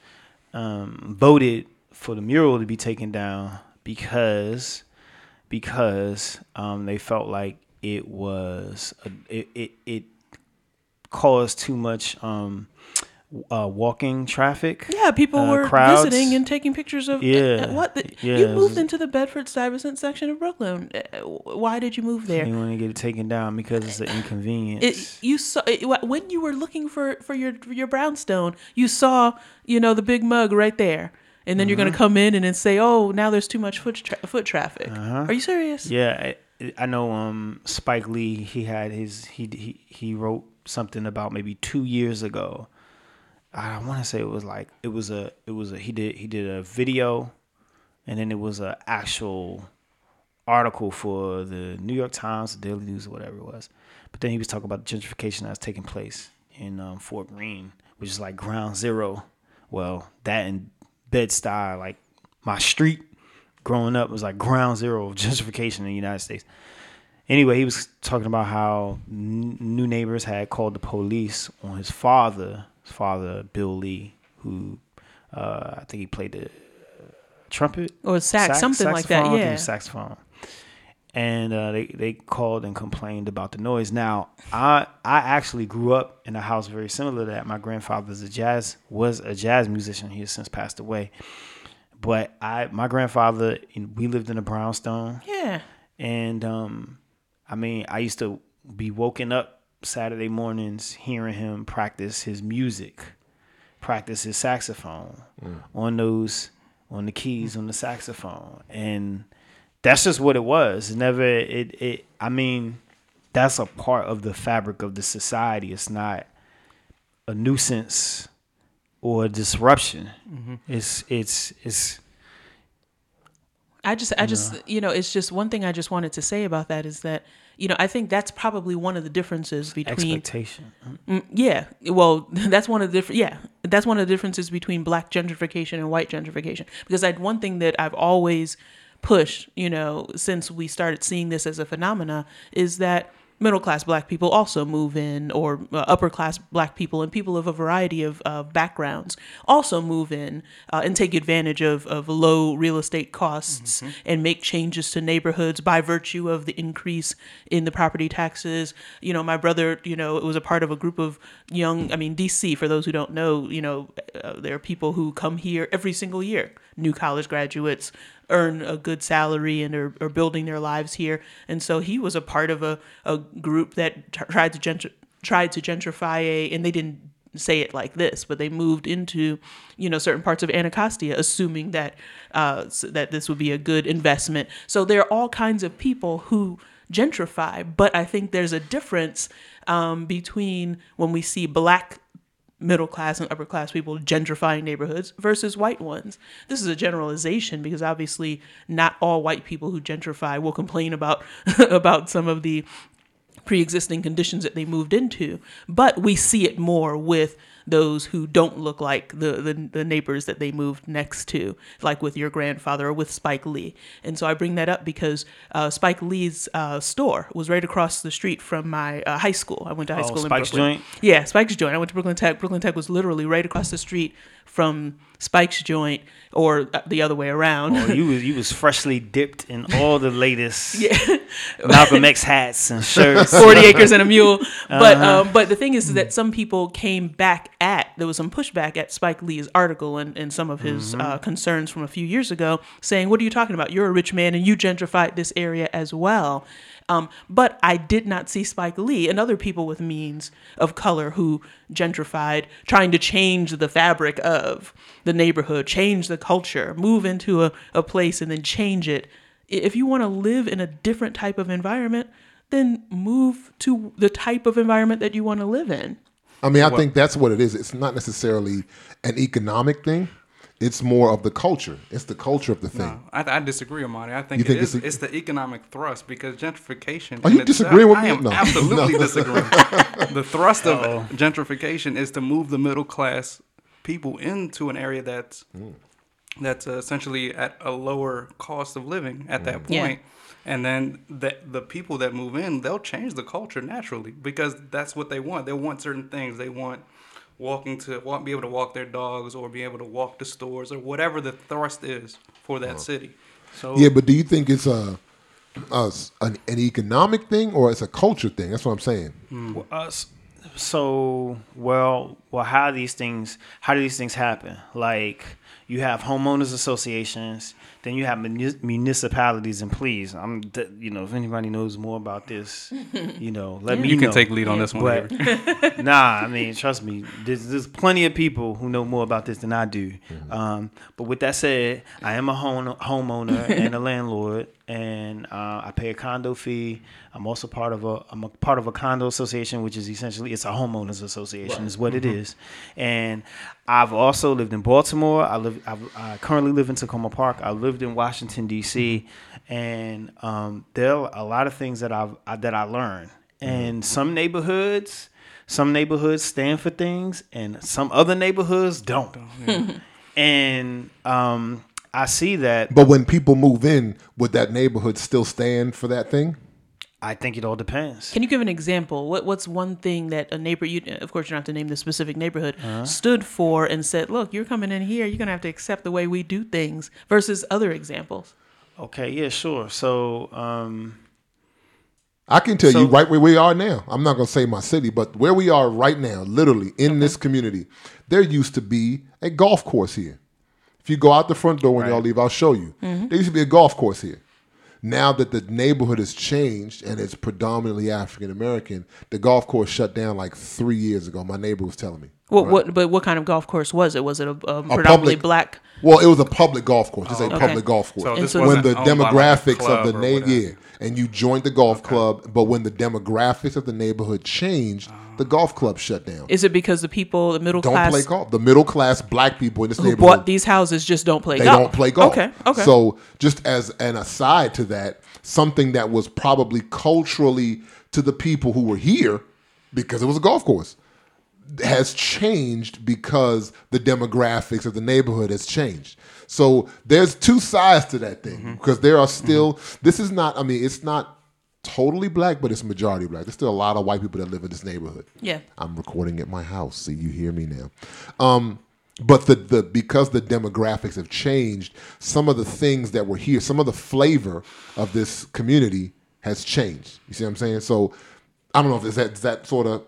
Speaker 4: um, voted for the mural to be taken down because because um, they felt like it was a, it, it it caused too much um, uh, walking traffic.
Speaker 3: Yeah, people
Speaker 4: uh,
Speaker 3: were
Speaker 4: crowds.
Speaker 3: visiting and taking pictures of.
Speaker 4: Yeah.
Speaker 3: uh, what? The,
Speaker 4: Yeah,
Speaker 3: you moved
Speaker 4: was-
Speaker 3: into the Bedford Stuyvesant section of Brooklyn. Uh, Why did you move there?
Speaker 4: You want to get it taken down because it's an inconvenience.
Speaker 3: It, you saw it, when you were looking for for your for your brownstone. You saw you know the big mug right there, and then you're
Speaker 4: Mm-hmm.
Speaker 3: gonna come in and then say, "Oh, now there's too much foot tra- foot traffic." Are you serious?
Speaker 4: Uh-huh. yeah, I, I know. Um, Spike Lee. He had his. He he he wrote something about maybe two years ago. I want to say it was like it was a it was a he did he did a video, and then it was a actual article for the New York Times, the Daily News, or whatever it was. But then he was talking about the gentrification that's taking place in um, Fort Greene, which is like ground zero. Well, that and Bed Stuy, like my street growing up was like ground zero of <laughs> gentrification in the United States. Anyway, he was talking about how n- new neighbors had called the police on his father, his father Bill Lee, who uh, I think he played the trumpet
Speaker 3: Or sax,
Speaker 4: sax-
Speaker 3: something like that. Yeah.
Speaker 4: saxophone. And uh, they they called and complained about the noise. Now, I I actually grew up in a house very similar to that. My grandfather's a jazz was a jazz musician. He has since passed away. But I my grandfather we lived in a brownstone
Speaker 3: Yeah.
Speaker 4: and um, I mean, I used to be woken up Saturday mornings hearing him practice his music, practice his saxophone mm. on those on the keys on the saxophone, and that's just what it was. It never it it. I mean, that's a part of the fabric of the society. It's not a nuisance or a disruption. Mm-hmm. It's it's it's
Speaker 3: I just, I just, you know, it's just one thing I just wanted to say about that is that, you know, I think that's probably one of the differences between
Speaker 4: expectation.
Speaker 3: Mm, yeah, well, <laughs> that's one of the different. Yeah, that's one of the differences between black gentrification and white gentrification. Because I one thing that I've always pushed, you know, since we started seeing this as a phenomena, is that middle class black people also move in, or uh, upper class black people and people of a variety of uh, backgrounds also move in uh, and take advantage of, of low real estate costs and make changes to neighborhoods by virtue of the increase in the property taxes. You know, my brother, you know, was a part of a group of young, I mean, DC, for those who don't know, you know, uh, there are people who come here every single year, new college graduates earn a good salary and are, are building their lives here. And so he was a part of a, a group that tried to gentr- tried to gentrify a, and they didn't say it like this, but they moved into, you know, certain parts of Anacostia, assuming that uh, s- that this would be a good investment. So there are all kinds of people who gentrify, but I think there's a difference um, between when we see black middle class and upper class people gentrifying neighborhoods versus white ones. This is a generalization because obviously not all white people who gentrify will complain about <laughs> about some of the pre-existing conditions that they moved into but we see it more with those who don't look like the, the the neighbors that they moved next to like with your grandfather or with Spike Lee. And so I bring that up because uh, Spike Lee's uh, store was right across the street from my uh, high school. I went to high
Speaker 4: Oh,
Speaker 3: school in
Speaker 4: Spike's
Speaker 3: Brooklyn.
Speaker 4: joint?
Speaker 3: yeah Spike's joint. I went to Brooklyn Tech. Brooklyn Tech was literally right across the street from Spike's joint or the other way around
Speaker 4: Oh, you was you was freshly dipped in all the latest <laughs> Malcolm X hats and <laughs> shirts.
Speaker 3: 40 acres and a mule. But
Speaker 4: Uh-huh.
Speaker 3: um, but the thing is that some people came back at there was some pushback at Spike Lee's article and, and some of his
Speaker 4: Mm-hmm.
Speaker 3: uh, concerns from a few years ago, saying, "What are you talking about? You're a rich man and you gentrified this area as well." Um, but I did not see Spike Lee and other people with means of color who gentrified, trying to change the fabric of the neighborhood, change the culture, move into a, a place and then change it. If you want to live in a different type of environment, then move to the type of environment that you want to live in.
Speaker 2: I mean, I think that's what it is. It's not necessarily an economic thing. It's more of the culture. It's the culture of the thing.
Speaker 5: No, I, I disagree, Amani. I think,
Speaker 2: You think
Speaker 5: it is,
Speaker 2: it's a-
Speaker 5: it's the economic thrust because gentrification.
Speaker 2: Are
Speaker 5: in
Speaker 2: you
Speaker 5: itself-
Speaker 2: disagreeing with
Speaker 5: I
Speaker 2: me?
Speaker 5: am
Speaker 2: No.
Speaker 5: absolutely <laughs>
Speaker 2: No.
Speaker 5: disagreeing. the thrust of gentrification is to move the middle class people into an area that's
Speaker 2: Hmm.
Speaker 5: that's uh, essentially at a lower cost of living at that
Speaker 2: Hmm.
Speaker 3: Yeah.
Speaker 5: And then the the people that move in, they'll change the culture naturally because that's what they want. They want certain things. They want walking to walk, be able to walk their dogs or be able to walk to stores or whatever the thrust is for that city. So
Speaker 2: Yeah, but do you think it's a, a s- an, an economic thing or it's a culture thing? That's what I'm saying.
Speaker 4: Well, uh, so well, well, how these things, how do these things happen? Like you have homeowners associations, then you have muni- municipalities, and please, I'm, d- you know, if anybody knows more about this, <laughs> you know, let me
Speaker 5: you can
Speaker 4: know.
Speaker 5: take lead on this one.
Speaker 4: But <laughs> nah, I mean, trust me, there's, there's plenty of people who know more about this than I do. Um, but with that said, I am a home homeowner <laughs> and a landlord, and uh, I pay a condo fee. I'm also part of a I'm a part of a condo association, which is essentially it's a homeowners association, is what it is. And I've also lived in Baltimore. I live I've, I currently live in Takoma Park. I lived in Washington D.C. And um, there are a lot of things that I've I, that I learned. And some neighborhoods, some neighborhoods stand for things, and some other neighborhoods don't. <laughs> and um, I see that.
Speaker 2: But when people move in, would that neighborhood still stand for that thing?
Speaker 4: I think it all depends.
Speaker 3: Can you give an example? What What's one thing that a neighbor, you of course you don't have to name the specific neighborhood,
Speaker 4: Uh-huh.
Speaker 3: stood for and said, "Look, you're coming in here. You're gonna have to accept the way we do things." Versus other examples.
Speaker 4: Okay, yeah, sure. So, um,
Speaker 2: I can tell
Speaker 4: So-
Speaker 2: you right where we are now. I'm not going to say my city, but where we are right now, literally in this community, there used to be a golf course here. If you go out the front door when y'all leave, I'll show you. There used to be a golf course here. Now that the neighborhood has changed and it's predominantly African American, the golf course shut down like three years ago. My neighbor was telling me.
Speaker 3: What What? But what kind of golf course was it? Was it a, a
Speaker 2: A
Speaker 3: predominantly
Speaker 2: public-
Speaker 3: black?
Speaker 2: Well, it was a public golf course. It's a oh,
Speaker 3: okay.
Speaker 2: public golf course.
Speaker 5: So this
Speaker 2: when
Speaker 5: wasn't
Speaker 2: the
Speaker 5: owned by, like,
Speaker 2: demographics of the
Speaker 5: or
Speaker 2: name, yeah, and you joined the golf club, but when the demographics of the neighborhood changed, ah. the golf club shut down.
Speaker 3: Is it because the people, the middle class
Speaker 2: don't
Speaker 3: class,
Speaker 2: play golf. The middle class black people in this
Speaker 3: who
Speaker 2: neighborhood,
Speaker 3: bought these houses just don't play
Speaker 2: they
Speaker 3: golf?
Speaker 2: don't play golf.
Speaker 3: Okay. Okay.
Speaker 2: So just as an aside to that, something that was probably culturally to the people who were here, because it was a golf course, has changed because the demographics of the neighborhood has changed. So there's two sides to that thing
Speaker 3: Mm-hmm.
Speaker 2: because there are still. This is not. I mean, it's not totally black, but it's majority black. There's still a lot of white people that live in this neighborhood.
Speaker 3: Yeah.
Speaker 2: I'm recording at my house, so you hear me now. Um, but the the because the demographics have changed, some of the things that were here, some of the flavor of this community has changed. You see what I'm saying? So I don't know if is that is that sort of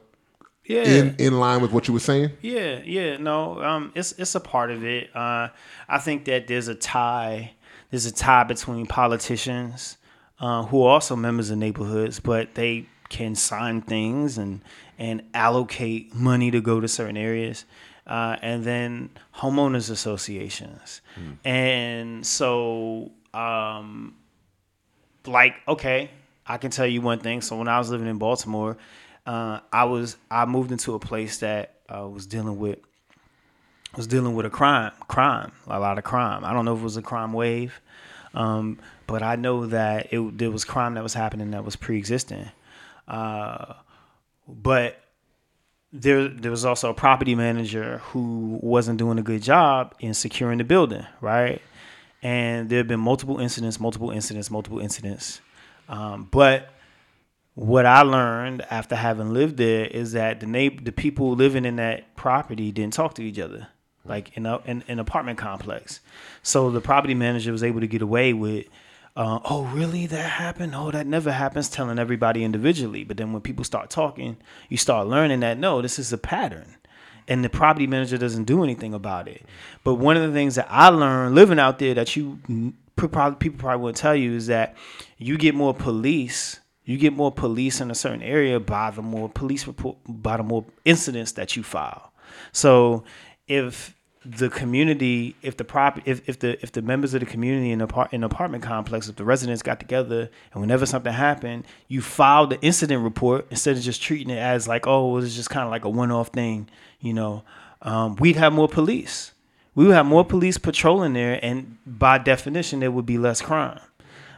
Speaker 4: yeah,
Speaker 2: in in line with what you were saying.
Speaker 4: Yeah, yeah, no, um, it's it's a part of it. Uh, I think that there's a tie. There's a tie between politicians uh, who are also members of neighborhoods, but they can sign things and and allocate money to go to certain areas, uh, and then homeowners associations, and so um, like okay, I can tell you one thing. So when I was living in Baltimore, uh, I was I moved into a place that uh, was dealing with was dealing with a crime, crime, a lot of crime. I don't know if it was a crime wave, um, but I know that it there was crime that was happening that was pre-existing. Uh, but there there was also a property manager who wasn't doing a good job in securing the building, right? And there have been multiple incidents, multiple incidents, multiple incidents. Um, but what I learned after having lived there is that the neighbor, the people living in that property didn't talk to each other, like in a in an apartment complex. So the property manager was able to get away with, uh, oh really that happened? Oh that never happens, telling everybody individually. But then when people start talking, you start learning that no, this is a pattern. And the property manager doesn't do anything about it. But one of the things that I learned living out there that you probably people probably wouldn't tell you is that you get more police you get more police in a certain area by the more police report by the more incidents that you file. So if the community if the prop if, if the if the members of the community in the part in the apartment complex if the residents got together and whenever something happened you filed the incident report instead of just treating it as like oh it's just kind of like a one-off thing you know. Um, we'd have more police. We would have more police patrolling there, and by definition, there would be less crime.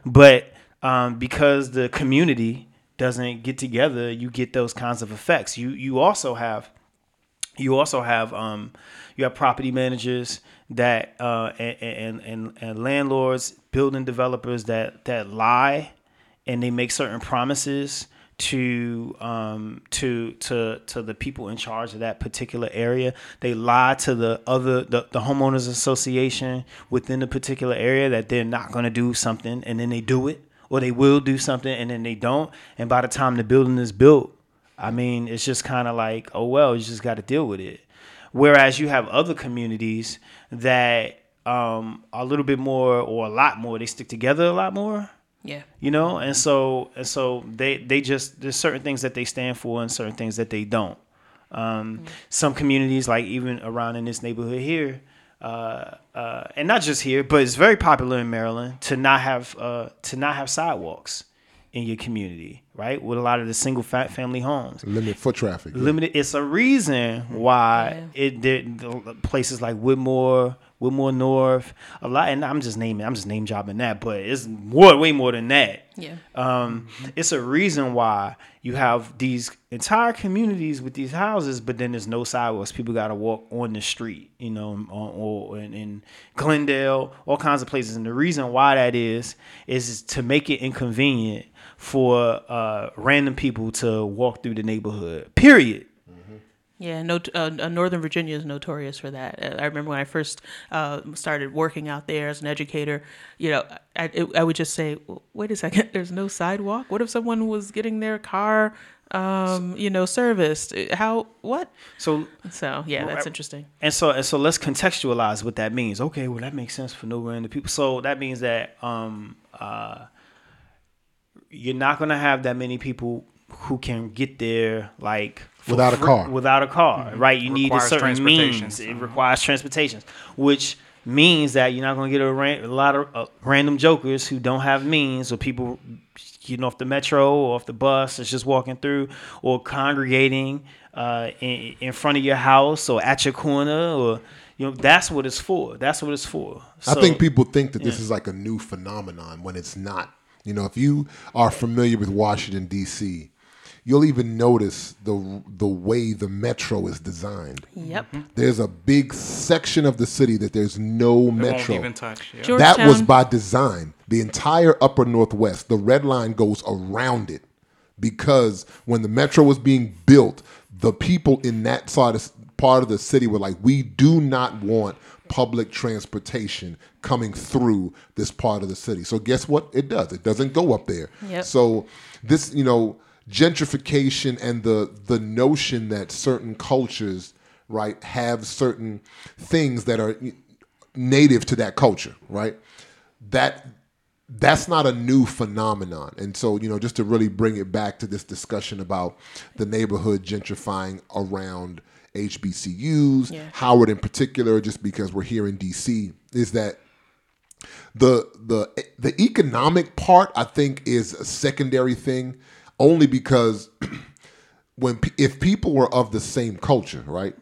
Speaker 4: But um, because the community doesn't get together, you get those kinds of effects. You you also have you also have um, you have property managers that uh, and, and and landlords, building developers that that lie and they make certain promises to um, to to to the people in charge of that particular area. They lie to the other the, the homeowners association within the particular area that they're not going to do something, and then they do it, or they will do something, and then they don't. And by the time the building is built, I mean it's just kind of like, oh well, you just got to deal with it. Whereas you have other communities that um, are a little bit more or a lot more. They stick together a lot more
Speaker 3: Yeah.
Speaker 4: you know and so and so they they just there's certain things that they stand for and certain things that they don't um, some communities like even around in this neighborhood here uh, uh, and not just here but it's very popular in maryland to not have uh, to not have sidewalks in your community right with a lot of the single fa- family homes
Speaker 2: limited foot traffic. yeah.
Speaker 4: limited. It's a reason why it did the places like Whitmore, Whitmore North, a lot. And I'm just naming, I'm just name dropping that, but it's more, way more than that.
Speaker 3: Yeah.
Speaker 4: Um, it's a reason why you have these entire communities with these houses, but then there's no sidewalks. People got to walk on the street, you know, on, or in, in Glendale, all kinds of places. And the reason why that is is to make it inconvenient for uh, random people to walk through the neighborhood. Period.
Speaker 3: Yeah, no, uh, uh, Northern Virginia is notorious for that. Uh, I remember when I first uh, started working out there as an educator. You know, I, it, I would just say, "Wait a second, <laughs> there's no sidewalk. What if someone was getting their car, um, you know, serviced? How? What?"
Speaker 4: So
Speaker 3: So yeah, that's interesting.
Speaker 4: And so and so let's contextualize what that means. Okay, well that makes sense for no random people. So that means that um uh you're not gonna have that many people who can get there like
Speaker 2: Without a car.
Speaker 4: Without a car, right? You need a certain means. It requires transportation, which means that you're not gonna get a, ran- a lot of uh, random jokers who don't have means, or people getting off the metro or off the bus, that's just walking through, or congregating uh, in, in front of your house or at your corner, or you know that's what it's for. That's what it's for.
Speaker 2: I think people think that this is like a new phenomenon when it's not. You know, if you are familiar with Washington D.C., you'll even notice the the way the metro is designed.
Speaker 3: Yep. Mm-hmm.
Speaker 2: There's a big section of the city that there's no
Speaker 5: It
Speaker 2: metro.
Speaker 5: won't even touch. Yeah.
Speaker 2: That was by design. The entire upper northwest, the red line goes around it because when the metro was being built, the people in that side of, part of the city were like, "We do not want public transportation coming through this part of the city." So guess what? It does. It doesn't go up there.
Speaker 3: Yep.
Speaker 2: So this, you know, gentrification and the the notion that certain cultures, right, have certain things that are native to that culture, right? That that's not a new phenomenon. And so, you know, just to really bring it back to this discussion about the neighborhood gentrifying around HBCUs,
Speaker 3: Yeah.
Speaker 2: Howard in particular, just because we're here in DC, is that the the the economic part I think is a secondary thing, only because <clears throat> when if people were of the same culture, right?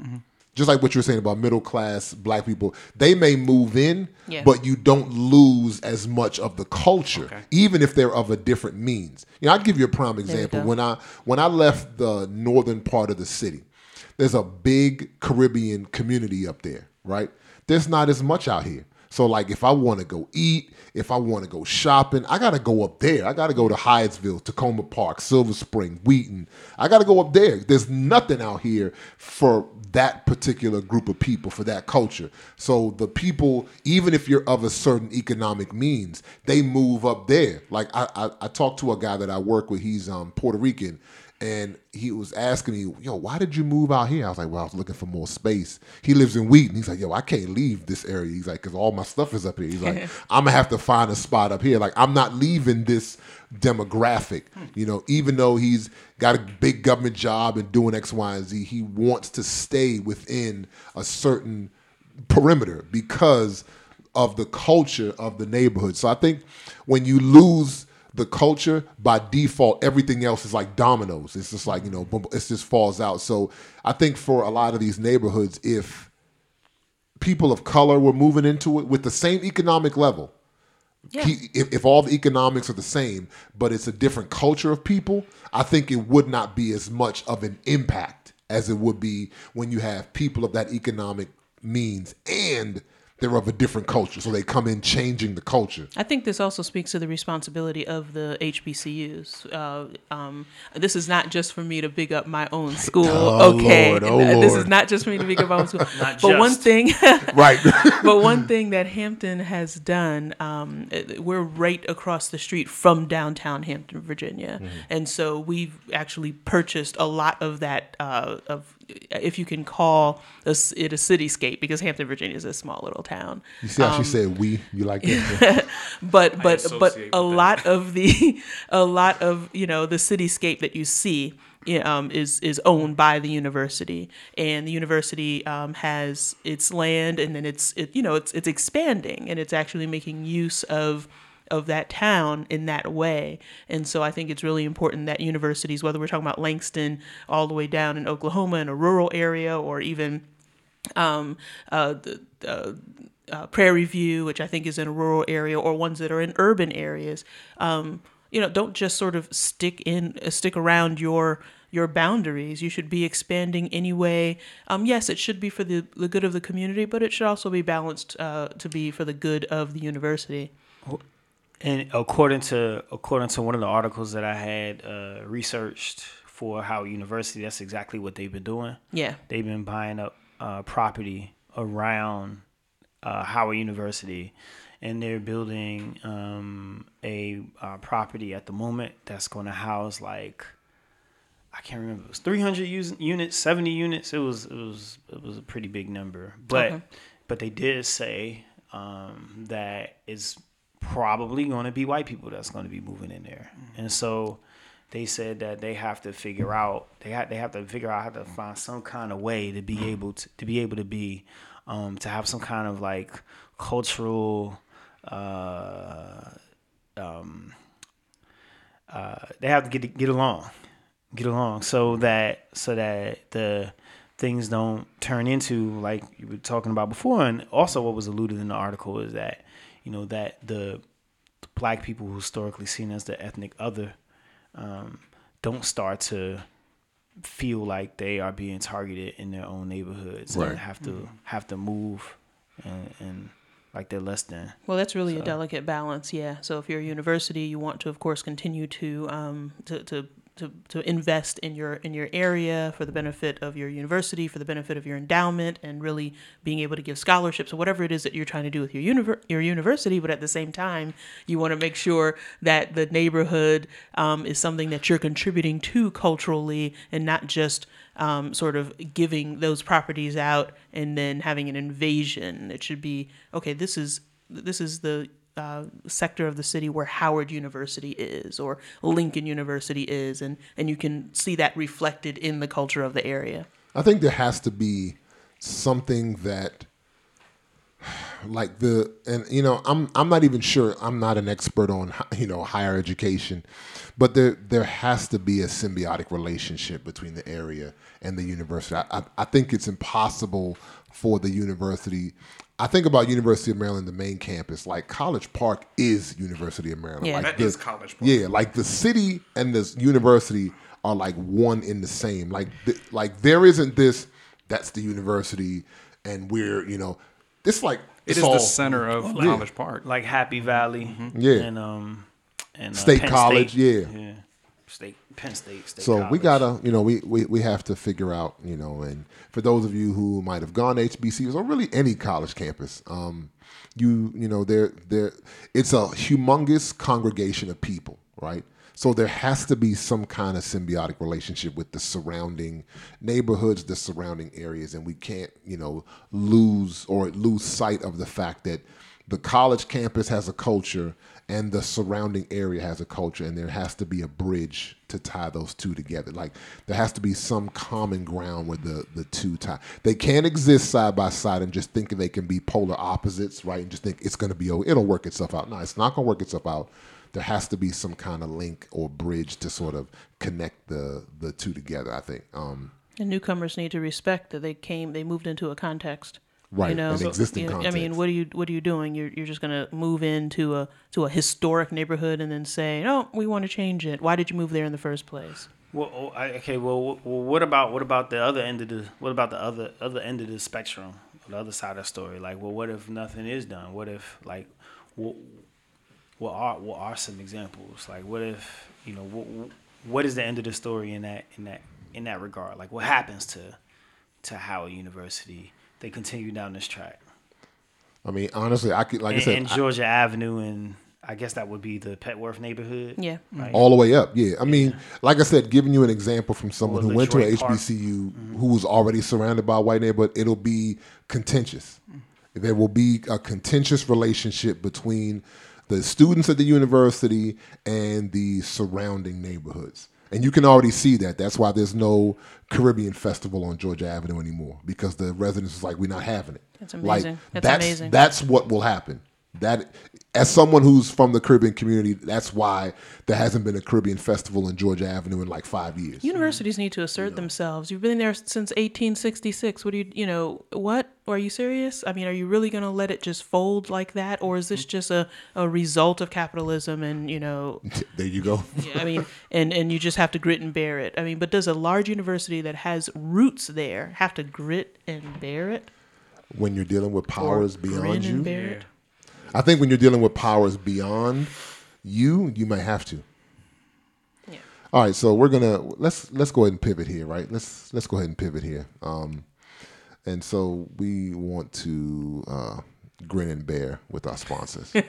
Speaker 2: Just like what you were saying about middle class black people, they may move in,
Speaker 3: Yeah.
Speaker 2: but you don't lose as much of the culture,
Speaker 5: Okay.
Speaker 2: even if they're of a different means. You know, I'll give you a prime example. When I when I left the northern part of the city, there's a big Caribbean community up there, right? There's not as much out here. So like if I want to go eat, if I want to go shopping, I got to go up there. I got to go to Hyattsville, Takoma Park, Silver Spring, Wheaton. I got to go up there. There's nothing out here for that particular group of people, for that culture. So the people, even if you're of a certain economic means, they move up there. Like I, I, I talked to a guy that I work with. He's um, Puerto Rican, and he was asking me, "Yo, why did you move out here?" I was like, "Well, I was looking for more space." He lives in Wheaton. He's like, "Yo, I can't leave this area." He's like, "Cause all my stuff is up here." He's like, <laughs> "I'm gonna have to find a spot up here. Like, I'm not leaving this demographic. You know, even though he's got a big government job and doing X, Y, and Z, he wants to stay within a certain perimeter because of the culture of the neighborhood. So I think when you lose the culture by default, everything else is like dominoes. It's just like you know, it just falls out. So I think for a lot of these neighborhoods, if people of color were moving into it with the same economic level,
Speaker 3: Yeah.
Speaker 2: if, if all the economics are the same, but it's a different culture of people, I think it would not be as much of an impact as it would be when you have people of that economic means and they're of a different culture. So they come in changing the culture.
Speaker 3: I think this also speaks to the responsibility of the HBCUs. Uh, um, this is not just for me to big up my own school.
Speaker 2: Oh,
Speaker 3: okay,
Speaker 2: Lord, oh,
Speaker 3: this is not just for me to big up my own school. <laughs>
Speaker 4: Not
Speaker 3: but one thing, <laughs>
Speaker 2: Right. <laughs>
Speaker 3: but one thing that Hampton has done, um, we're right across the street from downtown Hampton, Virginia, and so we've actually purchased a lot of that. Uh, of if you can call us- it a cityscape, because Hampton, Virginia, is a small little town.
Speaker 2: you see how she said we? You like that? <laughs>
Speaker 3: but but but a
Speaker 5: with that.
Speaker 3: lot of the <laughs> a lot of you know the cityscape that you see um, is is owned by the university, and the university um, has its land, and then it's it you know it's it's expanding, and it's actually making use of of that town in that way. And so I think it's really important that universities, whether we're talking about Langston all the way down in Oklahoma in a rural area, or even um, uh, the, uh, Prairie View, which I think is in a rural area, or ones that are in urban areas. Um, you know, don't just sort of stick in, uh, stick around your your boundaries. You should be expanding anyway. Um, yes, it should be for the the good of the community, but it should also be balanced uh, to be for the good of the university.
Speaker 4: And according to according to one of the articles that I had uh, researched for Howard University, that's exactly what they've been doing.
Speaker 3: Yeah.
Speaker 4: They've been buying up uh, property around uh, Howard University, and they're building um, a uh, property at the moment that's going to house like I can't remember. It was 300 us- units, 70 units. It was it was it was a pretty big number, but
Speaker 3: Okay.
Speaker 4: but they did say um, that it's probably going to be white people that's going to be moving in there, and so they said that they have to figure out they have they have to figure out how to find some kind of way to be able to to be able to be um, to have some kind of like cultural. Uh, um, uh, they have to get get along, get along, so that so that the things don't turn into like you were talking about before, and also what was alluded in the article is that you know that the black people who historically seen as the ethnic other um, don't start to feel like they are being targeted in their own neighborhoods
Speaker 2: Right.
Speaker 4: and have to have to move and, and like they're less than.
Speaker 3: Well, that's really a delicate balance, yeah. So if you're a university, you want to, of course, continue to um, to, to to to invest in your in your area for the benefit of your university, for the benefit of your endowment, and really being able to give scholarships or whatever it is that you're trying to do with your univer- your university. But at the same time, you want to make sure that the neighborhood um, is something that you're contributing to culturally, and not just um, sort of giving those properties out and then having an invasion. It should be okay. This is this is the uh, sector of the city where Howard University is or Lincoln University is, and and you can see that reflected in the culture of the area.
Speaker 2: I think there has to be something that like the and you know I'm I'm not even sure I'm not an expert on you know higher education, but there there has to be a symbiotic relationship between the area and the university. I, I, I think it's impossible for the university. I think about University of Maryland, the main campus. Like College Park is University of Maryland.
Speaker 3: Yeah.
Speaker 2: like
Speaker 5: That
Speaker 2: the-
Speaker 5: is College Park.
Speaker 2: Yeah, like the city and the university are like one in the same. Like th- like there isn't this. That's the university, and we're you know, it's like
Speaker 5: It
Speaker 2: it's all-
Speaker 5: the center of
Speaker 2: Yeah.
Speaker 5: College Park.
Speaker 4: like Happy Valley,
Speaker 2: Yeah.
Speaker 4: and um, and uh,
Speaker 2: State
Speaker 4: Penn
Speaker 2: College,
Speaker 4: State.
Speaker 2: yeah.
Speaker 4: yeah, State Penn State. State
Speaker 2: So we gotta, you know, we, we we have to figure out, you know, and for those of you who might have gone to HBCUs or really any college campus, um, you you know, there there it's a humongous congregation of people, right? So there has to be some kind of symbiotic relationship with the surrounding neighborhoods, the surrounding areas, and we can't, you know, lose or lose sight of the fact that the college campus has a culture and the surrounding area has a culture and there has to be a bridge to tie those two together. Like there has to be some common ground where the the two tie. They can't exist side by side and just think they can be polar opposites right? And just think it's going to be oh, it'll work itself out. No it's not going to work itself out. There has to be some kind of link or bridge to sort of connect the the two together i think. Um
Speaker 3: And newcomers need to respect that they came, they moved into a context.
Speaker 2: Right,
Speaker 3: You know,
Speaker 2: an existing
Speaker 3: you know, I mean, what are you what are you doing? You're you're just gonna move into a to a historic neighborhood and then say, no, we want to change it. Why did you move there in the first place?
Speaker 4: Well, oh, I- okay. Well, well, what about what about the other end of the what about the other other end of the spectrum, the other side of the story? Like, well, what if nothing is done? What if like, what what are what are some examples? Like, what if you know what what is the end of the story in that in that in that regard? Like, what happens to to Howard University? They continue down this track.
Speaker 2: i mean honestly i could like i said
Speaker 4: and
Speaker 2: I-
Speaker 4: Georgia Avenue, and I guess that would be the Petworth neighborhood.
Speaker 3: Yeah.
Speaker 4: Right? Mm-hmm.
Speaker 2: all the way up. Yeah, I mean, like I said, giving you an example from someone
Speaker 4: Or
Speaker 2: who went to a
Speaker 4: LeDroit Park.
Speaker 2: HBCU who mm-hmm. was already surrounded by a white neighborhood, it'll be contentious. Mm-hmm. There will be a contentious relationship between the students at the university and the surrounding neighborhoods. And you can already see that. That's why there's no Caribbean festival on Georgia Avenue anymore because the residents is like, we're not having it.
Speaker 3: That's
Speaker 2: Like,
Speaker 3: amazing. That's
Speaker 2: that's
Speaker 3: amazing.
Speaker 2: that's what will happen. That as someone who's from the Caribbean community, that's why there hasn't been a Caribbean festival in Georgia Avenue in like five years.
Speaker 3: Universities need to assert themselves. You've been there since 1866. What do you, you know, what? Are you serious? I mean, are you really going to let it just fold like that? Or is this just a, a result of capitalism and, you know, <laughs>
Speaker 2: there you go.
Speaker 3: I mean, and, and you just have to grit and bear it? I mean, but does a large university that has roots there have to grit and bear it?
Speaker 2: When you're dealing with
Speaker 3: Or
Speaker 2: powers
Speaker 3: grin
Speaker 2: beyond
Speaker 3: and
Speaker 2: you,
Speaker 3: bear it?
Speaker 2: I think when you're dealing with powers beyond you, you might have to.
Speaker 3: Yeah.
Speaker 2: All right, so we're gonna let's let's go ahead and pivot here, right? Let's let's go ahead and pivot here. Um, and so we want to uh, grin and bear with our sponsors. <laughs>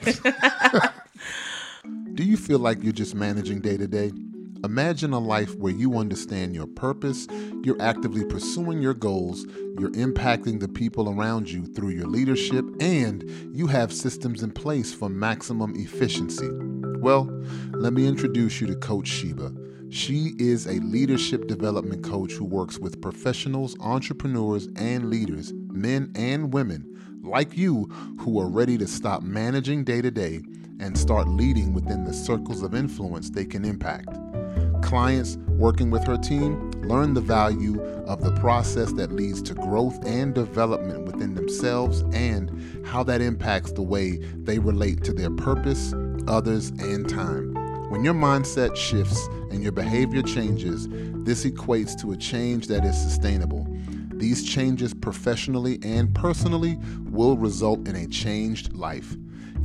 Speaker 2: <laughs> Do you feel like you're just managing day to day? Imagine a life where you understand your purpose, you're actively pursuing your goals, you're impacting the people around you through your leadership, and you have systems in place for maximum efficiency. Well, let me introduce you to Coach Sheba. She is a leadership development coach who works with professionals, entrepreneurs, and leaders, men and women like you who are ready to stop managing day to day and start leading within the circles of influence they can impact. Clients working with her team learn the value of the process that leads to growth and development within themselves and how that impacts the way they relate to their purpose, others, and time. When your mindset shifts and your behavior changes, this equates to a change that is sustainable. These changes professionally and personally will result in a changed life.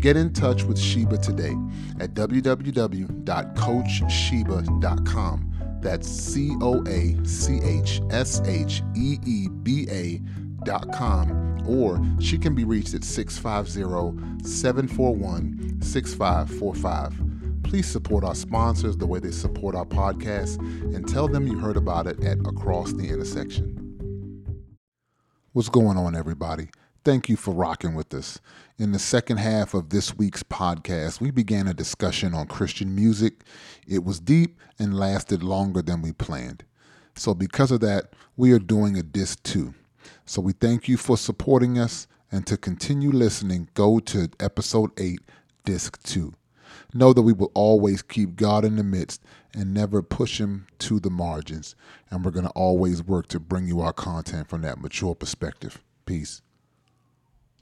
Speaker 2: Get in touch with Sheba today at www.coachsheba.com. That's C O A C H S H E E B A dot com, or she can be reached at 650 741 6545. Please support our sponsors the way they support our podcast and tell them you heard about it at Across the Intersection. What's going on, everybody? Thank you for rocking with us. In the second half of this week's podcast, we began a discussion on Christian music. It was deep and lasted longer than we planned. So, because of that, we are doing a disc two. So, we thank you for supporting us And to continue listening, go to episode 8, disc 2. Know that we will always keep God in the midst and never push him to the margins. And we're going to always work to bring you our content from that mature perspective. Peace.